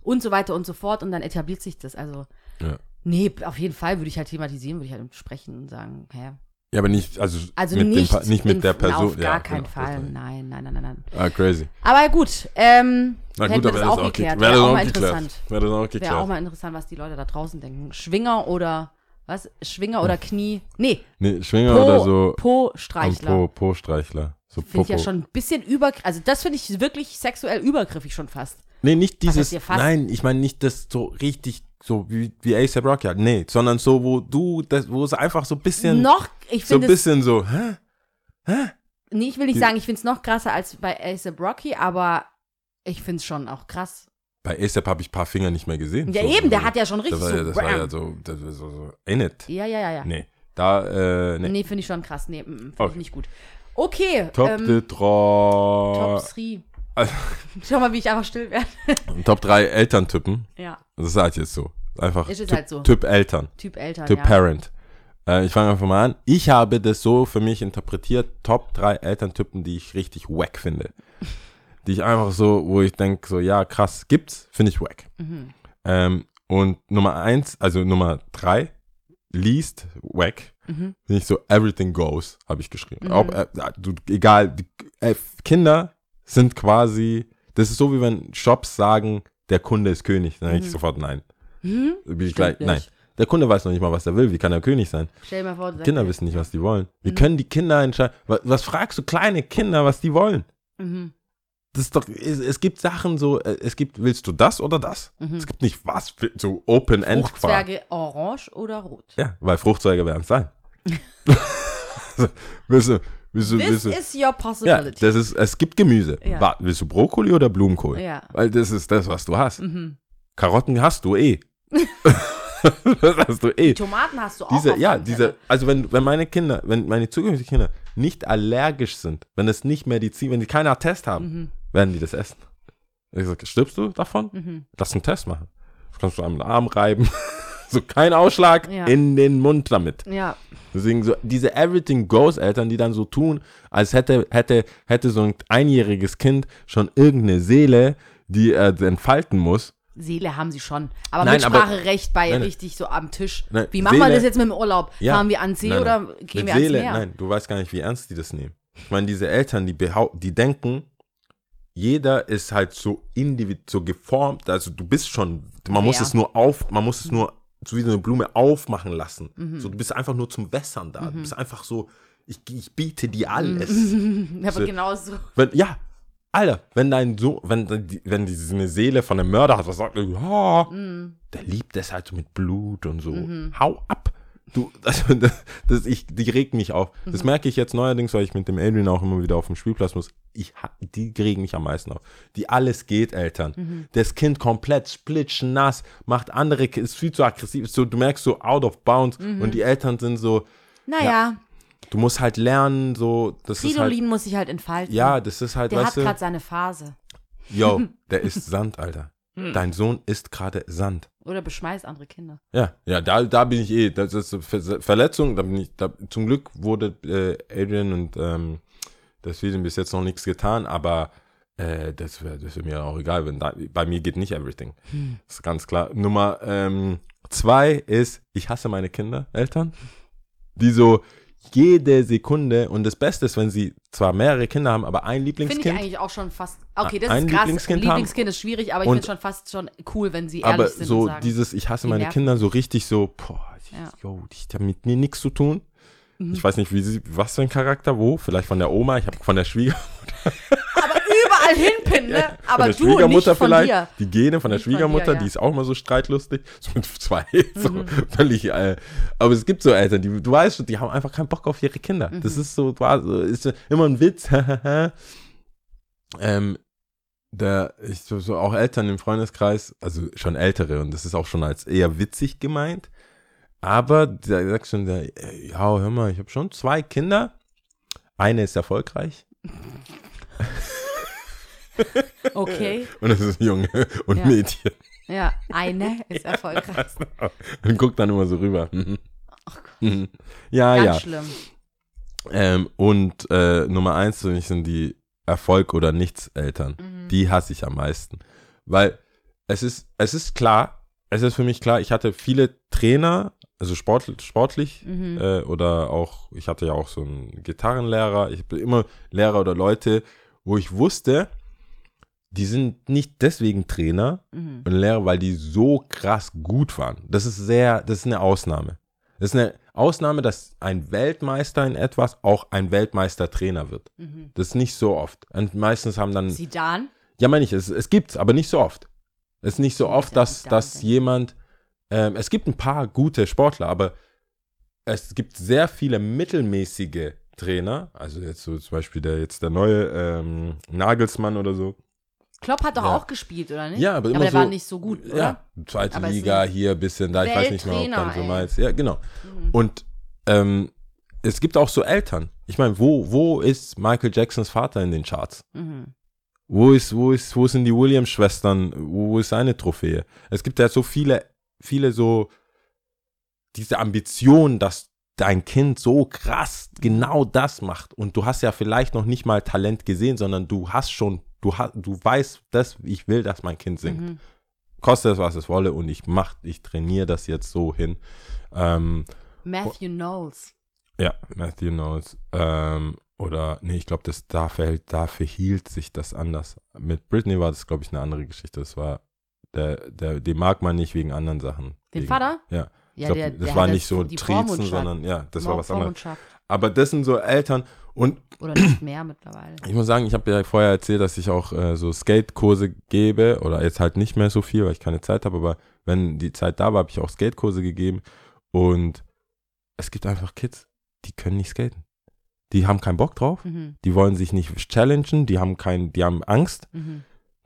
und so weiter und so fort und dann etabliert sich das. Also Ja. nee, auf jeden Fall würde ich halt thematisieren, würde ich halt sprechen und sagen, hä, Ja, aber nicht, also, also mit, nicht, dem, nicht mit der Person. Auf gar ja, keinen genau, Fall. Nein, nein, nein, nein, nein. Ah, crazy. Aber gut, ähm, Na gut, aber das auch geklärt. Wäre das auch geklärt. interessant. Wäre das auch Wäre auch geklärt. mal interessant, was die Leute da draußen denken. Schwinger oder, was? Schwinger oder Knie? Nee, Nee, Schwinger Po, oder so. Po-Streichler. Po, Po-Streichler. So Finde ich ja schon ein bisschen über, also das finde ich wirklich sexuell übergriffig schon fast. Nee, nicht dieses, heißt ihr fast? nein, ich meine nicht das so richtig, so wie, wie ASAP Rocky halt. Nee, sondern so, wo du, das, wo es einfach so ein bisschen. Noch, ich finde. So ein bisschen so, hä? Hä? Nee, ich will nicht Die, sagen, ich finde es noch krasser als bei ASAP Rocky, aber ich finde es schon auch krass. Bei ASAP habe ich ein paar Finger nicht mehr gesehen. Ja, so, eben, der hat ja schon richtig das war, so. Das war ja so, das war so, so in it. Ja, ja, ja, ja. Nee, da, äh, nee. Nee, finde ich schon krass. Nee, mm, mm, finde okay. ich nicht gut. Okay. Top ähm, de Top 3. Also, Schau mal, wie ich einfach still werde. Top 3 Elterntypen. Ja. Das ist halt jetzt so. Einfach ist typ, halt so. typ Eltern. Typ Eltern. Typ ja. Parent. Äh, ich fange einfach mal an. Ich habe das so für mich interpretiert: Top 3 Elterntypen, die ich richtig wack finde. die ich einfach so, wo ich denke, so, ja, krass, gibt's, finde ich wack. Mhm. Ähm, und Nummer 1, also Nummer 3, least wack. Mhm. Finde ich so, everything goes, habe ich geschrieben. Mhm. Ob, äh, du, egal, die, äh, Kinder sind quasi, das ist so wie wenn Shops sagen, der Kunde ist König, dann denke ich sofort nein. Mhm. Bin ich gleich, nein. Der Kunde weiß noch nicht mal, was er will. Wie kann er König sein? Stell dir mal vor, Kinder wissen nicht, was die wollen. Wie können die Kinder entscheiden? Was, was fragst du kleine Kinder, was die wollen? Mhm. Das ist doch, es, es gibt Sachen so, äh, es gibt, willst du das oder das? Es gibt nicht was, so Open-End. Fruchtzwerge orange oder rot? Ja, weil Fruchtzeuge werden es sein. Also, willst du, This willst du, is your ja, possibility. das ist, es gibt Gemüse. Ja. Wa- Willst du Brokkoli oder Blumenkohl? Ja. Weil das ist das, was du hast. Mhm. Karotten hast du eh. das hast du eh. Tomaten hast du auch Diese, auf ja, deinem diese, Teller. also wenn, wenn meine Kinder, wenn meine zukünftigen Kinder nicht allergisch sind, wenn es nicht Medizin, wenn die keinen Attest haben, Mhm. werden die das essen. Ich sag, stirbst du davon? Mhm. Lass einen Test machen. Das kannst du am Arm reiben. so kein Ausschlag Ja. in den Mund damit. Ja. Deswegen so diese Everything Goes Eltern, die dann so tun, als hätte, hätte, hätte so ein einjähriges Kind schon irgendeine Seele, die er entfalten muss. Seele haben sie schon. Aber Nein, Mitspracherecht bei Nein, richtig so am Tisch. Nein, Wie machen wir Seele- das jetzt mit dem Urlaub? Ja. Fahren wir an See Nein, oder gehen wir Seele, ans Meer? nein, du weißt gar nicht, wie ernst die das nehmen. Ich meine, diese Eltern, die, die denken, jeder ist halt so individuell, so geformt, also du bist schon, man muss Ja. es nur auf, man muss es nur so wie so eine Blume aufmachen lassen. Mhm. So, du bist einfach nur zum Wässern da. Du bist einfach so, ich, ich biete dir alles. Ja, aber So- genau so. Wenn, ja, Alter, wenn dein so, wenn wenn die eine Seele von einem Mörder hat, was sagt er, ja, Mhm. der liebt es halt so mit Blut und so. Hau ab. Du, also, das, das, ich, die regt mich auf. Mhm. Das merke ich jetzt neuerdings, weil ich mit dem Adrian auch immer wieder auf dem Spielplatz muss. Ich, die regen mich am meisten auf. Die alles geht, Eltern. Mhm. Das Kind komplett splitschnass, macht andere, ist viel zu aggressiv, ist so, du merkst so out of bounds Mhm. und die Eltern sind so, Naja, du musst halt lernen, so, das ist halt, Fridolin muss sich halt entfalten. ja, das ist halt, Der hat gerade seine Phase. Yo, der isst Sand, Alter. Hm. Dein Sohn isst gerade Sand. Oder beschmeißt andere Kinder. Ja, ja, da, da bin ich eh. Das ist Ver Verletzung. Da bin ich, da, zum Glück wurde äh, Adrian und ähm, das Video bis jetzt noch nichts getan, aber äh, das wäre das wär mir auch egal, wenn da, bei mir geht nicht everything. Hm. Das ist ganz klar. Nummer ähm, zwei ist, ich hasse meine Kinder, Eltern, die so jede Sekunde und das Beste ist, wenn sie zwar mehrere Kinder haben, aber ein Finde ich Lieblingskind. eigentlich auch schon fast. Okay, das Ein ist krass. Lieblingskind Lieblingskind, haben. ist schwierig, aber ich finde schon fast schon cool, wenn sie ehrlich aber sind so und sagen. dieses, ich hasse meine nerven Kinder so richtig so, boah, Ja. Mhm. yo, die haben mit mir nichts zu tun. Ich weiß nicht, wie sie, was für ein Charakter, wo, vielleicht von der Oma, ich habe von der Schwieger, aber überall hinpinnen, ne? Aber von der du nicht Schwiegermutter von vielleicht, dir. die Gene von der Nicht von dir, Schwiegermutter, ja. die ist auch immer so streitlustig, so mit zwei, so Mhm. völlig, äh, aber es gibt so Eltern, die, du weißt, schon, die haben einfach keinen Bock auf ihre Kinder. Das Mhm. ist so, ist immer ein Witz, ähm, der, ich so, auch Eltern im Freundeskreis, also schon ältere und das ist auch schon als eher witzig gemeint, aber der sagt schon, der, ja, hör mal, ich habe schon zwei Kinder, eine ist erfolgreich Okay. und das ist ein Junge und Ja. Mädchen. Ja, eine ist erfolgreich. Und guckt dann immer so rüber. Mhm. Mhm. ja, Ganz ja. schlimm. Ähm, und äh, Nummer eins für mich sind die Erfolg oder nichts Eltern. Mhm. Die hasse ich am meisten. Weil es ist, es ist klar, es ist für mich klar, ich hatte viele Trainer, also sport, sportlich Mhm. äh, oder auch, ich hatte ja auch so einen Gitarrenlehrer, ich bin immer Lehrer oder Leute, wo ich wusste, die sind nicht deswegen Trainer Mhm. und Lehrer, weil die so krass gut waren. Das ist sehr, das ist eine Ausnahme. Das ist eine Ausnahme, dass ein Weltmeister in etwas auch ein Weltmeistertrainer wird. Mhm. Das ist nicht so oft. Und meistens haben dann, Sidan? ja meine ich, es, es gibt's, aber nicht so oft. Es ist nicht so oft, dass, dass jemand, ähm, es gibt ein paar gute Sportler, aber es gibt sehr viele mittelmäßige Trainer, also jetzt so zum Beispiel der jetzt der neue ähm, Nagelsmann oder so. Klopp hat doch Ja. auch gespielt, oder nicht? Ja, aber immer aber der so, war nicht so gut, oder? Ja, zweite Aber Liga hier, bisschen da, ich weiß nicht mehr, ob dann so meinst. Ja, genau. Mhm. Und ähm, es gibt auch so Eltern. Ich meine, wo, wo ist Michael Jacksons Vater in den Charts? Mhm. Wo ist, wo ist, wo sind die Williams-Schwestern? Wo ist seine Trophäe? Es gibt ja so viele viele so diese Ambition, dass dein Kind so krass genau das macht und du hast ja vielleicht noch nicht mal Talent gesehen, sondern du hast schon, du hast, du weißt, das, ich will, dass mein Kind singt. Mhm. Koste es, was es wolle und ich mach, ich trainiere das jetzt so hin. Ähm, Matthew Knowles. ja, Matthew Knowles. Ähm, oder, nee, ich glaube, das da verhält, da verhielt sich das anders. Mit Britney war das, glaube ich, eine andere Geschichte. Das war, der, der, den mag man nicht wegen anderen Sachen. Den wegen, Vater? Ja. Ja, glaub, der- das war nicht so Triezen, sondern ja, das war Mor- was anderes. Aber das sind so Eltern und Oder nicht mehr mittlerweile. ich muss sagen, ich habe ja vorher erzählt, dass ich auch äh, so Skatekurse gebe oder jetzt halt nicht mehr so viel, weil ich keine Zeit habe, aber wenn die Zeit da war, habe ich auch Skatekurse gegeben und es gibt einfach Kids, die können nicht skaten. Die haben keinen Bock drauf, Mhm. die wollen sich nicht challengen, die haben kein, die haben Angst, Mhm.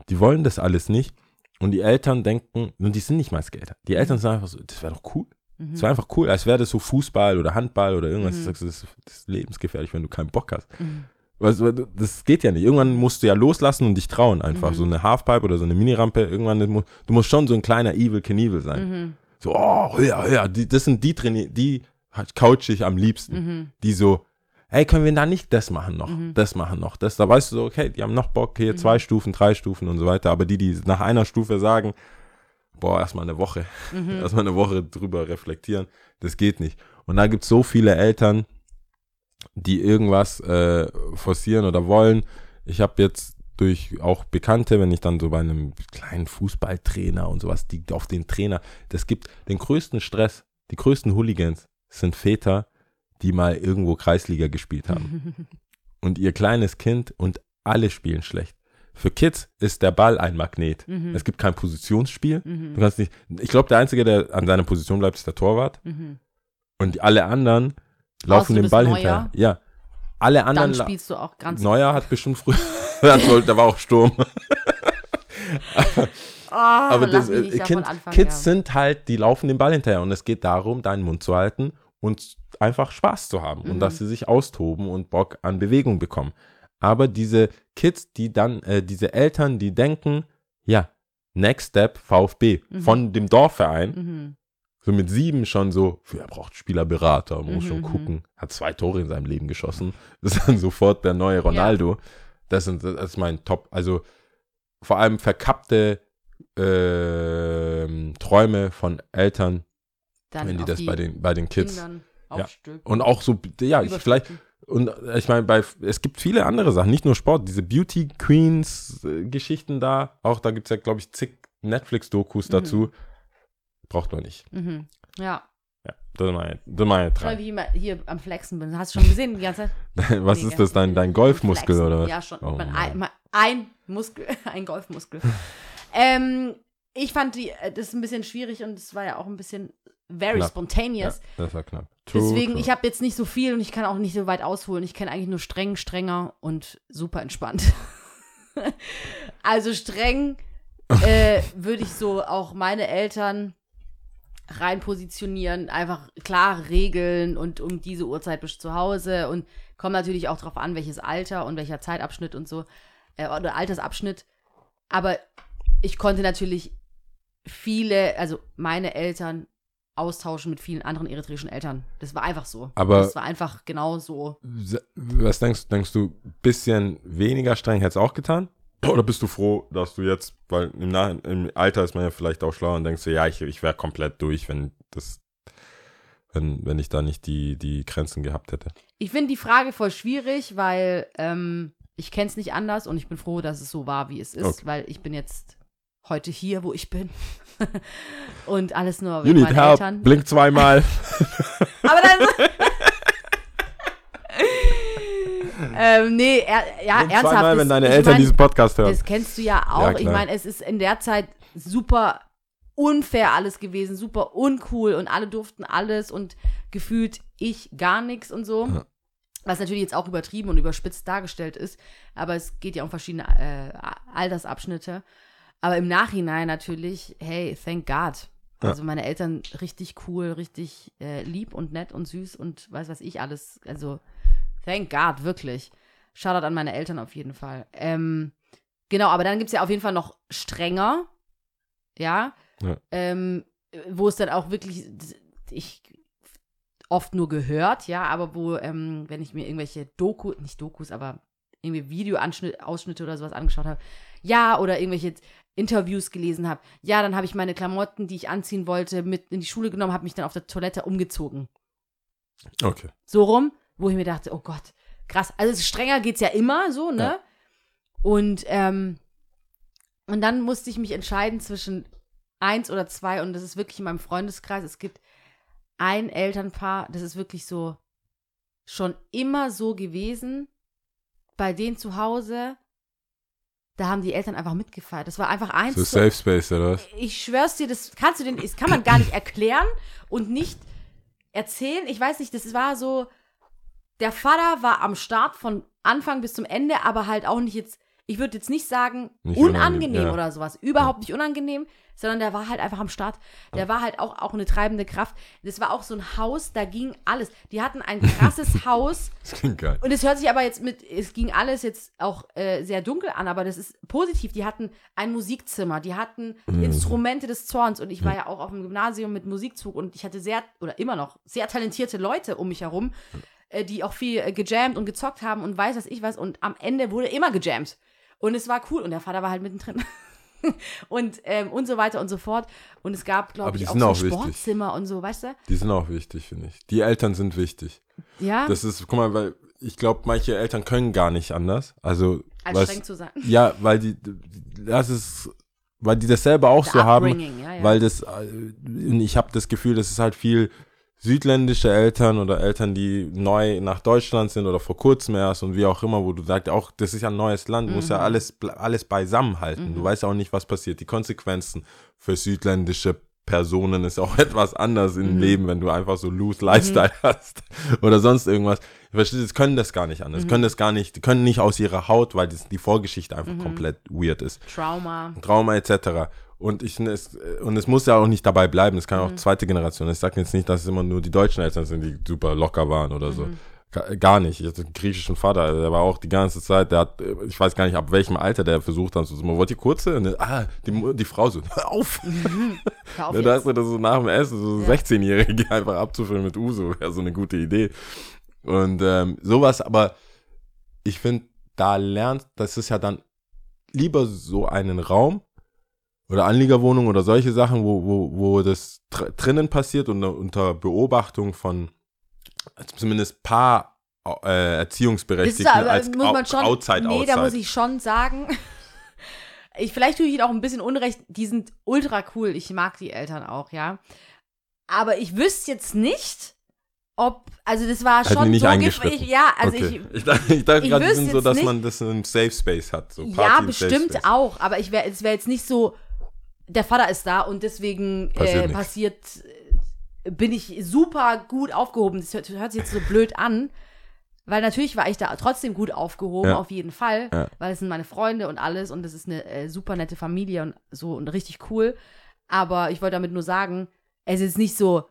die wollen das alles nicht und die Eltern denken, und die sind nicht mal Skater. Die Eltern sagen einfach so, das wäre doch cool. Mhm. Das wäre einfach cool, als wäre das so Fußball oder Handball oder irgendwas. Mhm. Sagst, das, ist, lebensgefährlich, wenn du keinen Bock hast. Mhm. Du, das geht ja nicht. Irgendwann musst du ja loslassen und dich trauen einfach. Mhm. So eine Halfpipe oder so eine Minirampe, irgendwann, du musst schon so ein kleiner Evil Knievel sein. Mhm. So, oh, höher, höher. Die, das sind die Traini die couch ich am liebsten. Mhm. Die so, hey, können wir da nicht das machen noch, Mhm. das machen noch, das. Da weißt du so, okay, die haben noch Bock, hier zwei Stufen, drei Stufen und so weiter. Aber die, die nach einer Stufe sagen, boah, erstmal eine Woche, Mhm. erstmal eine Woche drüber reflektieren, das geht nicht. Und da gibt es so viele Eltern, die irgendwas äh, forcieren oder wollen. Ich habe jetzt durch auch Bekannte, wenn ich dann so bei einem kleinen Fußballtrainer und sowas, die auf den Trainer, das gibt den größten Stress, die größten Hooligans sind Väter, die mal irgendwo Kreisliga gespielt haben. und ihr kleines Kind und alle spielen schlecht. Für Kids ist der Ball ein Magnet. Mhm. Es gibt kein Positionsspiel. Mhm. Du kannst nicht. Ich glaube, der Einzige, der an seiner Position bleibt, ist der Torwart. Mhm. Und alle anderen laufen den Ball Neuer? hinterher. Ja. Alle anderen. Dann spielst du auch ganz. Neuer hat bestimmt früher. das da war auch Sturm. Ah, Aber lass das, mich äh, kind, anfangen, Kids ja. sind halt, die laufen den Ball hinterher. Und es geht darum, deinen Mund zu halten und einfach Spaß zu haben. Und Mhm. dass sie sich austoben und Bock an Bewegung bekommen. Aber diese Kids, die dann, äh, diese Eltern, die denken, ja, Next Step VfB Mhm. von dem Dorfverein, Mhm. so mit sieben schon so, er braucht Spielerberater, muss Mhm, schon mhm. gucken, hat zwei Tore in seinem Leben geschossen, ist dann sofort der neue Ronaldo. Das, sind, das ist mein Top, also vor allem verkappte ähm, Träume von Eltern, Dann wenn die das bei den, bei den Kids Ja. und auch so, ja, ich vielleicht. Und äh, ich meine, bei es gibt viele andere Sachen, nicht nur Sport, diese Beauty Queens äh, Geschichten da, auch da gibt es ja, glaube ich, zig Netflix-Dokus Mhm. dazu. Braucht man nicht. Mhm. Ja. Ja, das sind meine, das sind meine drei. wie ich hier am Flexen bin. Hast du schon gesehen die ganze Zeit? Was Nee, ist das, dein, dein Flexen. Golfmuskel oder was? Ja, schon. Oh, ein, ein Muskel, ein Golfmuskel. ähm, ich fand die, äh, das ist ein bisschen schwierig und es war ja auch ein bisschen very Knapp. spontaneous. Ja, das war knapp. True, Deswegen, ich habe jetzt nicht so viel und ich kann auch nicht so weit ausholen. Ich kenne eigentlich nur streng, strenger und super entspannt. also streng äh, würde ich so auch meine Eltern rein positionieren, einfach klare Regeln und um diese Uhrzeit bist du zu Hause und kommt natürlich auch darauf an, welches Alter und welcher Zeitabschnitt und so, äh, oder Altersabschnitt. Aber ich konnte natürlich viele, also meine Eltern austauschen mit vielen anderen eritreischen Eltern. Das war einfach so. Aber- das war einfach genau so. Was denkst, denkst du, bisschen weniger streng hätte es auch getan? Oder bist du froh, dass du jetzt, weil im, Nach im Alter ist man ja vielleicht auch schlauer und denkst du, ja, ich, ich wäre komplett durch, wenn das, wenn, wenn ich da nicht die, die Grenzen gehabt hätte. Ich finde die Frage voll schwierig, weil ähm, ich kenne es nicht anders und ich bin froh, dass es so war, wie es ist, Okay. weil ich bin jetzt heute hier, wo ich bin. und alles nur You wegen need meinen help, Eltern. blink zweimal. Aber dann. ähm, nee, er, ja, blink ernsthaft. zweimal, wenn deine ich Eltern mein, diesen Podcast hören. Das kennst du ja auch. Ja, ich meine, es ist in der Zeit super unfair alles gewesen, super uncool und alle durften alles und gefühlt ich gar nichts und so. Ja. Was natürlich jetzt auch übertrieben und überspitzt dargestellt ist, aber es geht ja um verschiedene äh, Altersabschnitte. Aber im Nachhinein natürlich, hey, thank God. Also meine Eltern richtig cool, richtig äh, lieb und nett und süß und weiß was ich alles. Also thank God, wirklich. Shoutout an meine Eltern auf jeden Fall. Ähm, genau, aber dann gibt es ja auf jeden Fall noch strenger. Ja. Ja. Ähm, wo es dann auch wirklich, ich oft nur gehört, ja, aber wo, ähm, wenn ich mir irgendwelche Doku, nicht Dokus, aber irgendwie Videoausschnitte oder sowas angeschaut habe, ja, oder irgendwelche Interviews gelesen habe, ja, dann habe ich meine Klamotten, die ich anziehen wollte, mit in die Schule genommen, habe mich dann auf der Toilette umgezogen. Okay. So rum, wo ich mir dachte, oh Gott, krass. Also strenger geht's ja immer so, ne? Ja. Und, ähm, und dann musste ich mich entscheiden zwischen eins oder zwei und das ist wirklich in meinem Freundeskreis. Es gibt ein Elternpaar, das ist wirklich so schon immer so gewesen. Bei denen zu Hause, da haben die Eltern einfach mitgefeiert. Das war einfach eins So Safe Space oder was? ich schwör's dir, das kannst du den, das kann man gar nicht erklären und nicht erzählen. Ich weiß nicht, das war so, der Vater war am Start von Anfang bis zum Ende, aber halt auch nicht jetzt, ich würde jetzt nicht sagen, Nicht unangenehm, unangenehm, ja. oder sowas. Überhaupt nicht unangenehm, sondern der war halt einfach am Start. Der war halt auch, auch eine treibende Kraft. Das war auch so ein Haus, da ging alles. Die hatten ein krasses Haus. Das klingt geil. Und es hört sich aber jetzt mit, es ging alles jetzt auch äh, sehr dunkel an, aber das ist positiv. Die hatten ein Musikzimmer, die hatten Mhm. Instrumente des Zorns und ich war ja auch auf dem Gymnasium mit Musikzug und ich hatte sehr, oder immer noch, sehr talentierte Leute um mich herum, äh, die auch viel äh, gejammt und gezockt haben und weiß was ich was und am Ende wurde immer gejammt. Und es war cool und der Vater war halt mittendrin. und, ähm, und so weiter und so fort. Und es gab, glaube ich, auch so auch wichtig. Sportzimmer und so, weißt du? Die sind auch wichtig, finde ich. Die Eltern sind wichtig. Ja, Das ist, guck mal, weil ich glaube, manche Eltern können gar nicht anders. Also, als was- streng zu sein. ja, weil die, das ist, weil die das selber auch Der so haben. Ja, ja. Weil das, äh, ich habe das Gefühl, das ist halt viel südländische Eltern oder Eltern, die neu nach Deutschland sind oder vor kurzem erst und wie auch immer, wo du sagst, auch das ist ja ein neues Land, du musst Mhm. ja alles, ble- alles beisammen halten. Du weißt auch nicht, was passiert. Die Konsequenzen für südländische Personen ist auch etwas anders Mhm. im Leben, wenn du einfach so loose Lifestyle hast oder sonst irgendwas. Verstehst du, die können das gar nicht Mhm. anders, können das gar nicht, die können nicht aus ihrer Haut, weil das, die Vorgeschichte einfach Mhm. komplett weird ist. Trauma. Trauma etc. Und ich es, und es muss ja auch nicht dabei bleiben. Es kann Mhm. auch zweite Generation. Ich sage jetzt nicht, dass es immer nur die deutschen Eltern sind, die super locker waren oder so. Mhm. Ga- Gar nicht. Ich hatte einen griechischen Vater, der war auch die ganze Zeit, der hat, ich weiß gar nicht, ab welchem Alter der versucht hat, so, so, wollt ihr kurze? Und, ah, die, die Frau so, hör auf. Hör auf Da dachte das so nach dem Essen, so Ja. 16-Jährige einfach abzufüllen mit Uso, wäre so eine gute Idee. Und ähm, sowas, aber ich finde, da lernt, das ist ja dann lieber so einen Raum oder Anliegerwohnung oder solche Sachen, wo, wo, wo das dr drinnen passiert und unter Beobachtung von zumindest paar äh, Erziehungsberechtigten aber, als muss man schon, outside, nee, outside. da muss ich schon sagen, ich, vielleicht tue ich ihnen auch ein bisschen Unrecht, die sind ultra cool, ich mag die Eltern auch, ja. Aber ich wüsste jetzt nicht, ob, also das war Hätten schon nicht so gespräch, ja, also okay. ich, ich, dachte, ich dachte ich gerade, so, dass nicht- man das in einem Safe Space hat. So ja, Party Safe bestimmt auch, aber ich wäre, es wäre jetzt nicht so, der Vater ist da und deswegen Passiert äh, passiert, äh, bin ich super gut aufgehoben. Das hört, hört sich jetzt so blöd an, weil natürlich war ich da trotzdem gut aufgehoben, Ja. auf jeden Fall, Ja. weil es sind meine Freunde und alles und das ist eine äh, super nette Familie und so und richtig cool. Aber ich wollte damit nur sagen, es ist nicht so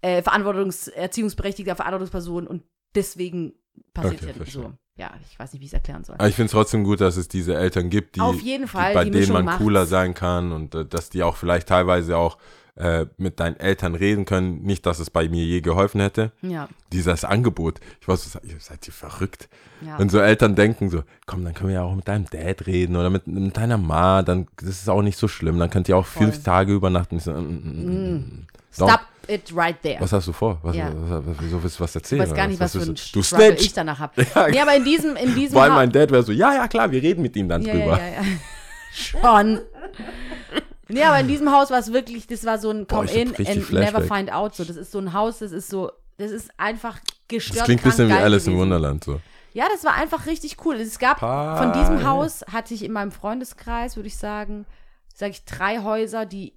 äh, Verantwortungs-, erziehungsberechtigter Verantwortungsperson und deswegen passiert Okay, ja so. Ja, ich weiß nicht, wie ich es erklären soll. Aber ich finde es trotzdem gut, dass es diese Eltern gibt, die, Fall, die bei die denen man macht's. cooler sein kann und äh, dass die auch vielleicht teilweise auch äh, mit deinen Eltern reden können. Nicht, dass es bei mir je geholfen hätte. Ja, Dieses Angebot. Ich weiß, so, seid ihr verrückt. ja. Wenn so Eltern denken so, komm, dann können wir ja auch mit deinem Dad reden oder mit, mit deiner Ma, dann das ist auch nicht so schlimm. Dann könnt ihr auch Voll. fünf Tage übernachten. So, mm, mm, mm. Don't- Stop it right there. Was hast du vor? Was, Ja. was, was, wieso willst du was ich erzählen? weiß gar nicht, was für ein du? Struggle ich danach habe. Ja, nee, aber in diesem, in diesem Ha- mein Dad wäre so, ja, ja, klar, wir reden mit ihm dann ja, drüber. ja, ja, ja. Schon. Nee, aber in diesem Haus war es wirklich, das war so ein Boah, Come ich hab in and Flashback. never find out. So, das ist so ein Haus, das ist so, das ist einfach gestört. Das klingt ein bisschen wie Alice im gewesen. Wunderland so. Ja, das war einfach richtig cool. Es gab von diesem Haus hatte ich in meinem Freundeskreis, würde ich sagen, sage ich drei Häuser, die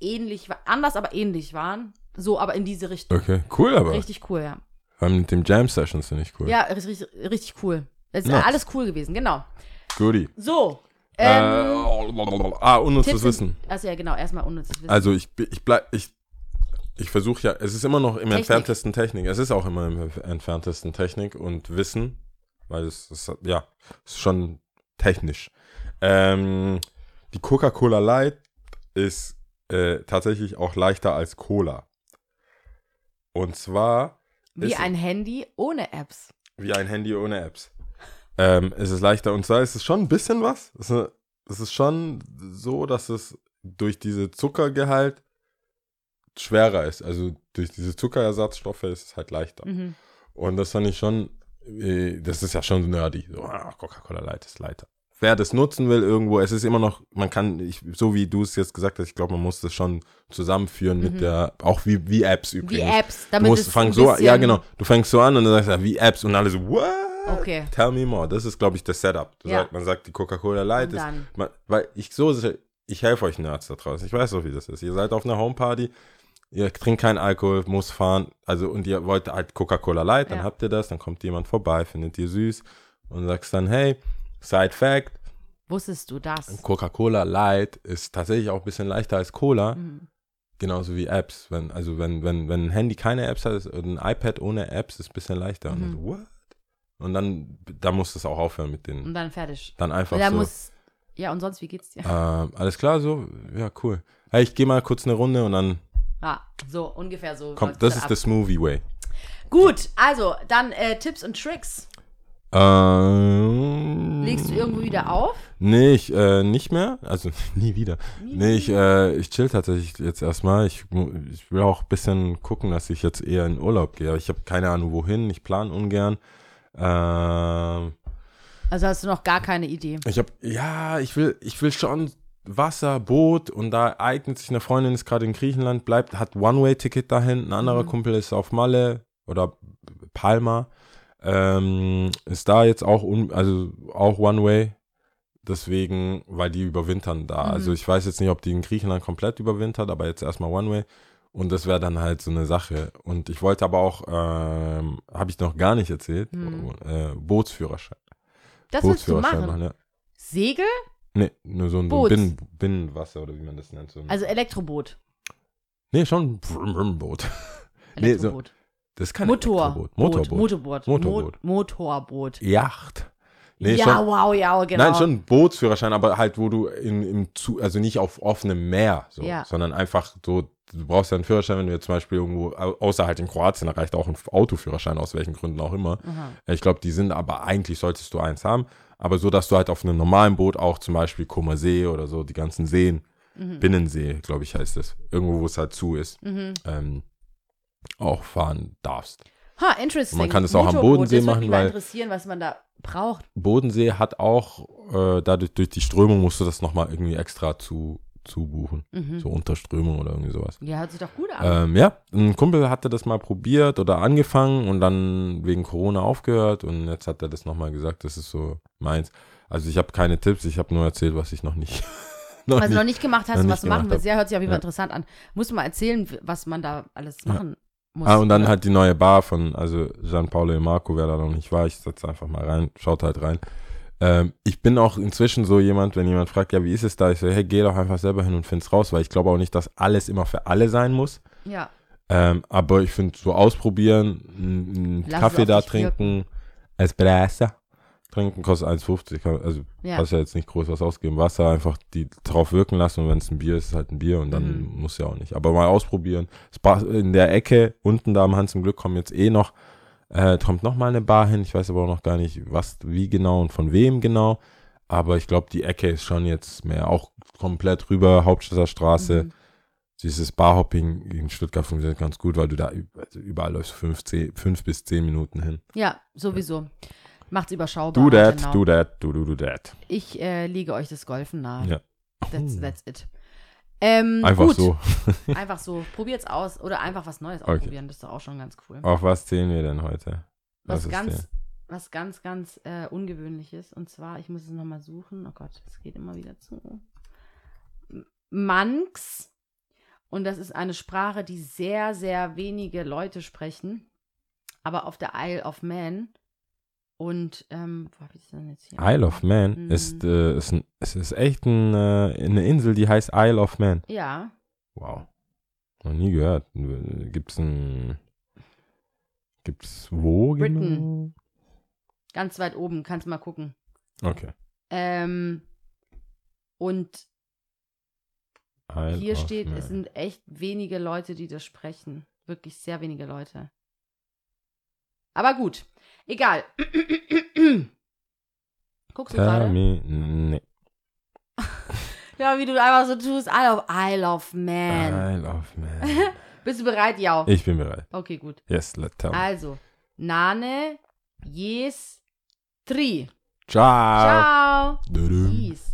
ähnlich, anders, aber ähnlich waren. So, aber in diese Richtung. Okay, cool aber. Richtig cool, ja. Vor allem mit dem Jam Sessions finde ich cool. Ja, richtig, richtig cool. Es ist Nice. alles cool gewesen, genau. Goodie. So. Äh, Ähm, ah, unnützes Wissen. Also ja, genau, erstmal unnützes Wissen. Also ich, ich bleib, ich, ich versuche ja, es ist immer noch im Technik. entferntesten Technik. Es ist auch immer im entferntesten Technik und Wissen, weil es ist, ja, ist schon technisch. Ähm, die Coca-Cola Light ist äh, tatsächlich auch leichter als Cola. Und zwar Wie ein Handy ohne Apps. wie ein Handy ohne Apps. Ähm, es ist leichter und zwar ist es schon ein bisschen was. Es ist, es ist schon so, dass es durch diese Zuckergehalt schwerer ist. Also durch diese Zuckerersatzstoffe ist es halt leichter. Mhm. Und das fand ich schon, äh, das ist ja schon nerdy. So, ah, Coca-Cola Light ist leichter. Wer das nutzen will irgendwo, es ist immer noch, man kann, ich, so wie du es jetzt gesagt hast, ich glaube, man muss das schon zusammenführen mit der, auch wie, wie Apps Wie übrigens. Apps, Du damit musst es fang so, ja genau, du fängst so an und dann sagst du, ja, wie Apps und alle so, what? Okay. Tell me more. Das ist, glaube ich, das Setup. Du Ja. sagt, man sagt, die Coca-Cola Light ist, man, weil ich so, ich helfe euch Nerds da draußen. Ich weiß doch, wie das ist. Ihr seid auf einer Homeparty, ihr trinkt keinen Alkohol, muss fahren, also und ihr wollt halt Coca-Cola Light, dann Ja. habt ihr das, dann kommt jemand vorbei, findet ihr süß und sagst dann, hey, Side Fact, Wusstest du das? Coca-Cola Light ist tatsächlich auch ein bisschen leichter als Cola. Mhm. Genauso wie Apps. Wenn, also wenn, wenn, wenn ein Handy keine Apps hat, ist, ein iPad ohne Apps ist ein bisschen leichter. Und, dann Mhm. so, what? und dann, da muss das auch aufhören mit den. Und dann fertig. Dann einfach Und da so. muss. Ja, und sonst, wie geht's dir? Ähm, alles klar, so? Ja, cool. Hey, ich gehe mal kurz eine Runde und dann Ah, so ungefähr so. kommt, das dann ist der Smoothie Way. Gut, also dann äh, Tipps und Tricks. Ähm, Legst du irgendwo wieder auf? Nee, ich, äh, nicht mehr. Also nie wieder. Nee, ich, äh, ich chill tatsächlich jetzt erstmal. Ich, ich will auch ein bisschen gucken, dass ich jetzt eher in Urlaub gehe. Ich habe keine Ahnung wohin. Ich plane ungern. Ähm, Also hast du noch gar keine Idee. ich habe, ja, ich will, ich will schon Wasser, Boot und da eignet sich eine Freundin, ist gerade in Griechenland, bleibt, hat One-Way-Ticket dahin. Ein anderer Mhm. Kumpel ist auf Malle oder Palma. Ähm, ist da jetzt auch, un, also auch One-Way. Deswegen, weil die überwintern da. Mhm. Also ich weiß jetzt nicht, ob die in Griechenland komplett überwintert, aber jetzt erstmal One-Way. Und das wäre dann halt so eine Sache. Und ich wollte aber auch, ähm, habe ich noch gar nicht erzählt, Mhm. äh, Bootsführerschein. Das willst du Bootsführerschein machen. ja. Segel? Nee, nur so ein Boots. Binnen, Binnenwasser oder wie man das nennt. So Also Elektroboot. nee, schon ein Boot. Nee, so- Elektroboot. Das ist kein Motor. Motorboot. Motorboot. Motorboot. Mo Motorboot. Yacht. Nee, ja, schon, wow, ja, genau. Nein, schon ein Bootsführerschein, aber halt, wo du in, im zu, also nicht auf offenem Meer, so, Ja. sondern einfach so, du brauchst ja einen Führerschein, wenn du jetzt zum Beispiel irgendwo, au- außer halt in Kroatien, da reicht auch ein Autoführerschein, aus welchen Gründen auch immer. Aha. Ich glaube, die sind aber eigentlich solltest du eins haben, aber so, dass du halt auf einem normalen Boot auch zum Beispiel Comer See oder so, die ganzen Seen, Mhm. Binnensee, glaube ich, heißt es, irgendwo, wo es halt zu ist, Mhm. ähm, auch fahren darfst. Ha, interesting. Man kann es auch am. Bodensee das machen, mich mal weil- interessieren, was man da braucht. Bodensee hat auch, äh, dadurch durch die Strömung musst du das nochmal irgendwie extra zu, zubuchen. Mhm. So Unterströmung oder irgendwie sowas. Ja, hört sich doch gut an. Ähm, ja, ein Kumpel hatte das mal probiert oder angefangen und dann wegen Corona aufgehört und jetzt hat er das nochmal gesagt, das ist so meins. Also ich habe keine Tipps, ich habe nur erzählt, was ich noch nicht. noch was du nicht noch nicht gemacht hast noch und was du machen willst. Ja, hört sich auf jeden Fall Ja. interessant an. Musst du mal erzählen, was man da alles machen. Ah, und dann halt die neue Bar von, also Gian Paolo e Marco, wer da noch nicht war, ich setze einfach mal rein, schaut halt rein. Ähm, ich bin auch inzwischen so jemand, wenn jemand fragt, ja, wie ist es da? Ich so, hey, geh doch einfach selber hin und find's raus, weil ich glaube auch nicht, dass alles immer für alle sein muss. Ja, Ähm, aber ich finde, so ausprobieren, einen Kaffee da wirken. trinken, Espresso trinken, kostet 1,50. kann- Also ja. hast ja jetzt nicht groß was ausgeben. Wasser einfach die drauf wirken lassen und wenn es ein Bier ist, ist es halt ein Bier und dann Mhm. muss ja auch nicht. Aber mal ausprobieren. In der Ecke, unten da am Hans im Glück kommen jetzt eh noch, äh, kommt noch mal eine Bar hin. Ich weiß aber auch noch gar nicht, was, wie genau und von wem genau. Aber ich glaube, die Ecke ist schon jetzt mehr auch komplett rüber, Hauptstädter Straße. Mhm. Dieses Barhopping in Stuttgart funktioniert ganz gut, weil du da also überall läufst fünf, zehn, fünf bis zehn Minuten hin. ja, sowieso. Macht's überschaubar. Do that, genau. do that, do, do, do that. Ich äh, lege euch das Golfen nahe. Ja. That's, that's it. Ähm, Einfach gut. so. Einfach so. Probiert's aus. Oder einfach was Neues Okay. ausprobieren. Das ist doch auch schon ganz cool. Auf was zählen wir denn heute? was ist ganz, der? was ganz, ganz äh, ungewöhnliches. Und zwar, ich muss es nochmal suchen. Oh Gott, es geht immer wieder zu. Manx. Und das ist eine Sprache, die sehr, sehr wenige Leute sprechen. Aber auf der Isle of Man. Und, ähm, wo habe ich das denn jetzt hier? Isle of Man Mhm. ist, äh, ist, ein, es ist echt ein, äh, eine Insel, die heißt Isle of Man. Ja, Wow. Noch nie gehört. Gibt's ein. Gibt's wo Britain. genau? ganz weit oben. Kannst mal gucken. Okay. Ähm, und Isle Hier steht, Man. es sind echt wenige Leute, die das sprechen. Wirklich sehr wenige Leute. Aber gut, egal. Guckst du gerade? nee. Ja, wie du einfach so tust. Isle of, Isle of Man. Isle of Man. Bist du bereit? Ja. Ich bin bereit. Okay, gut. Yes, let tell me. Also, Nane, Yes, Tri. Ciao. Ciao. Nane.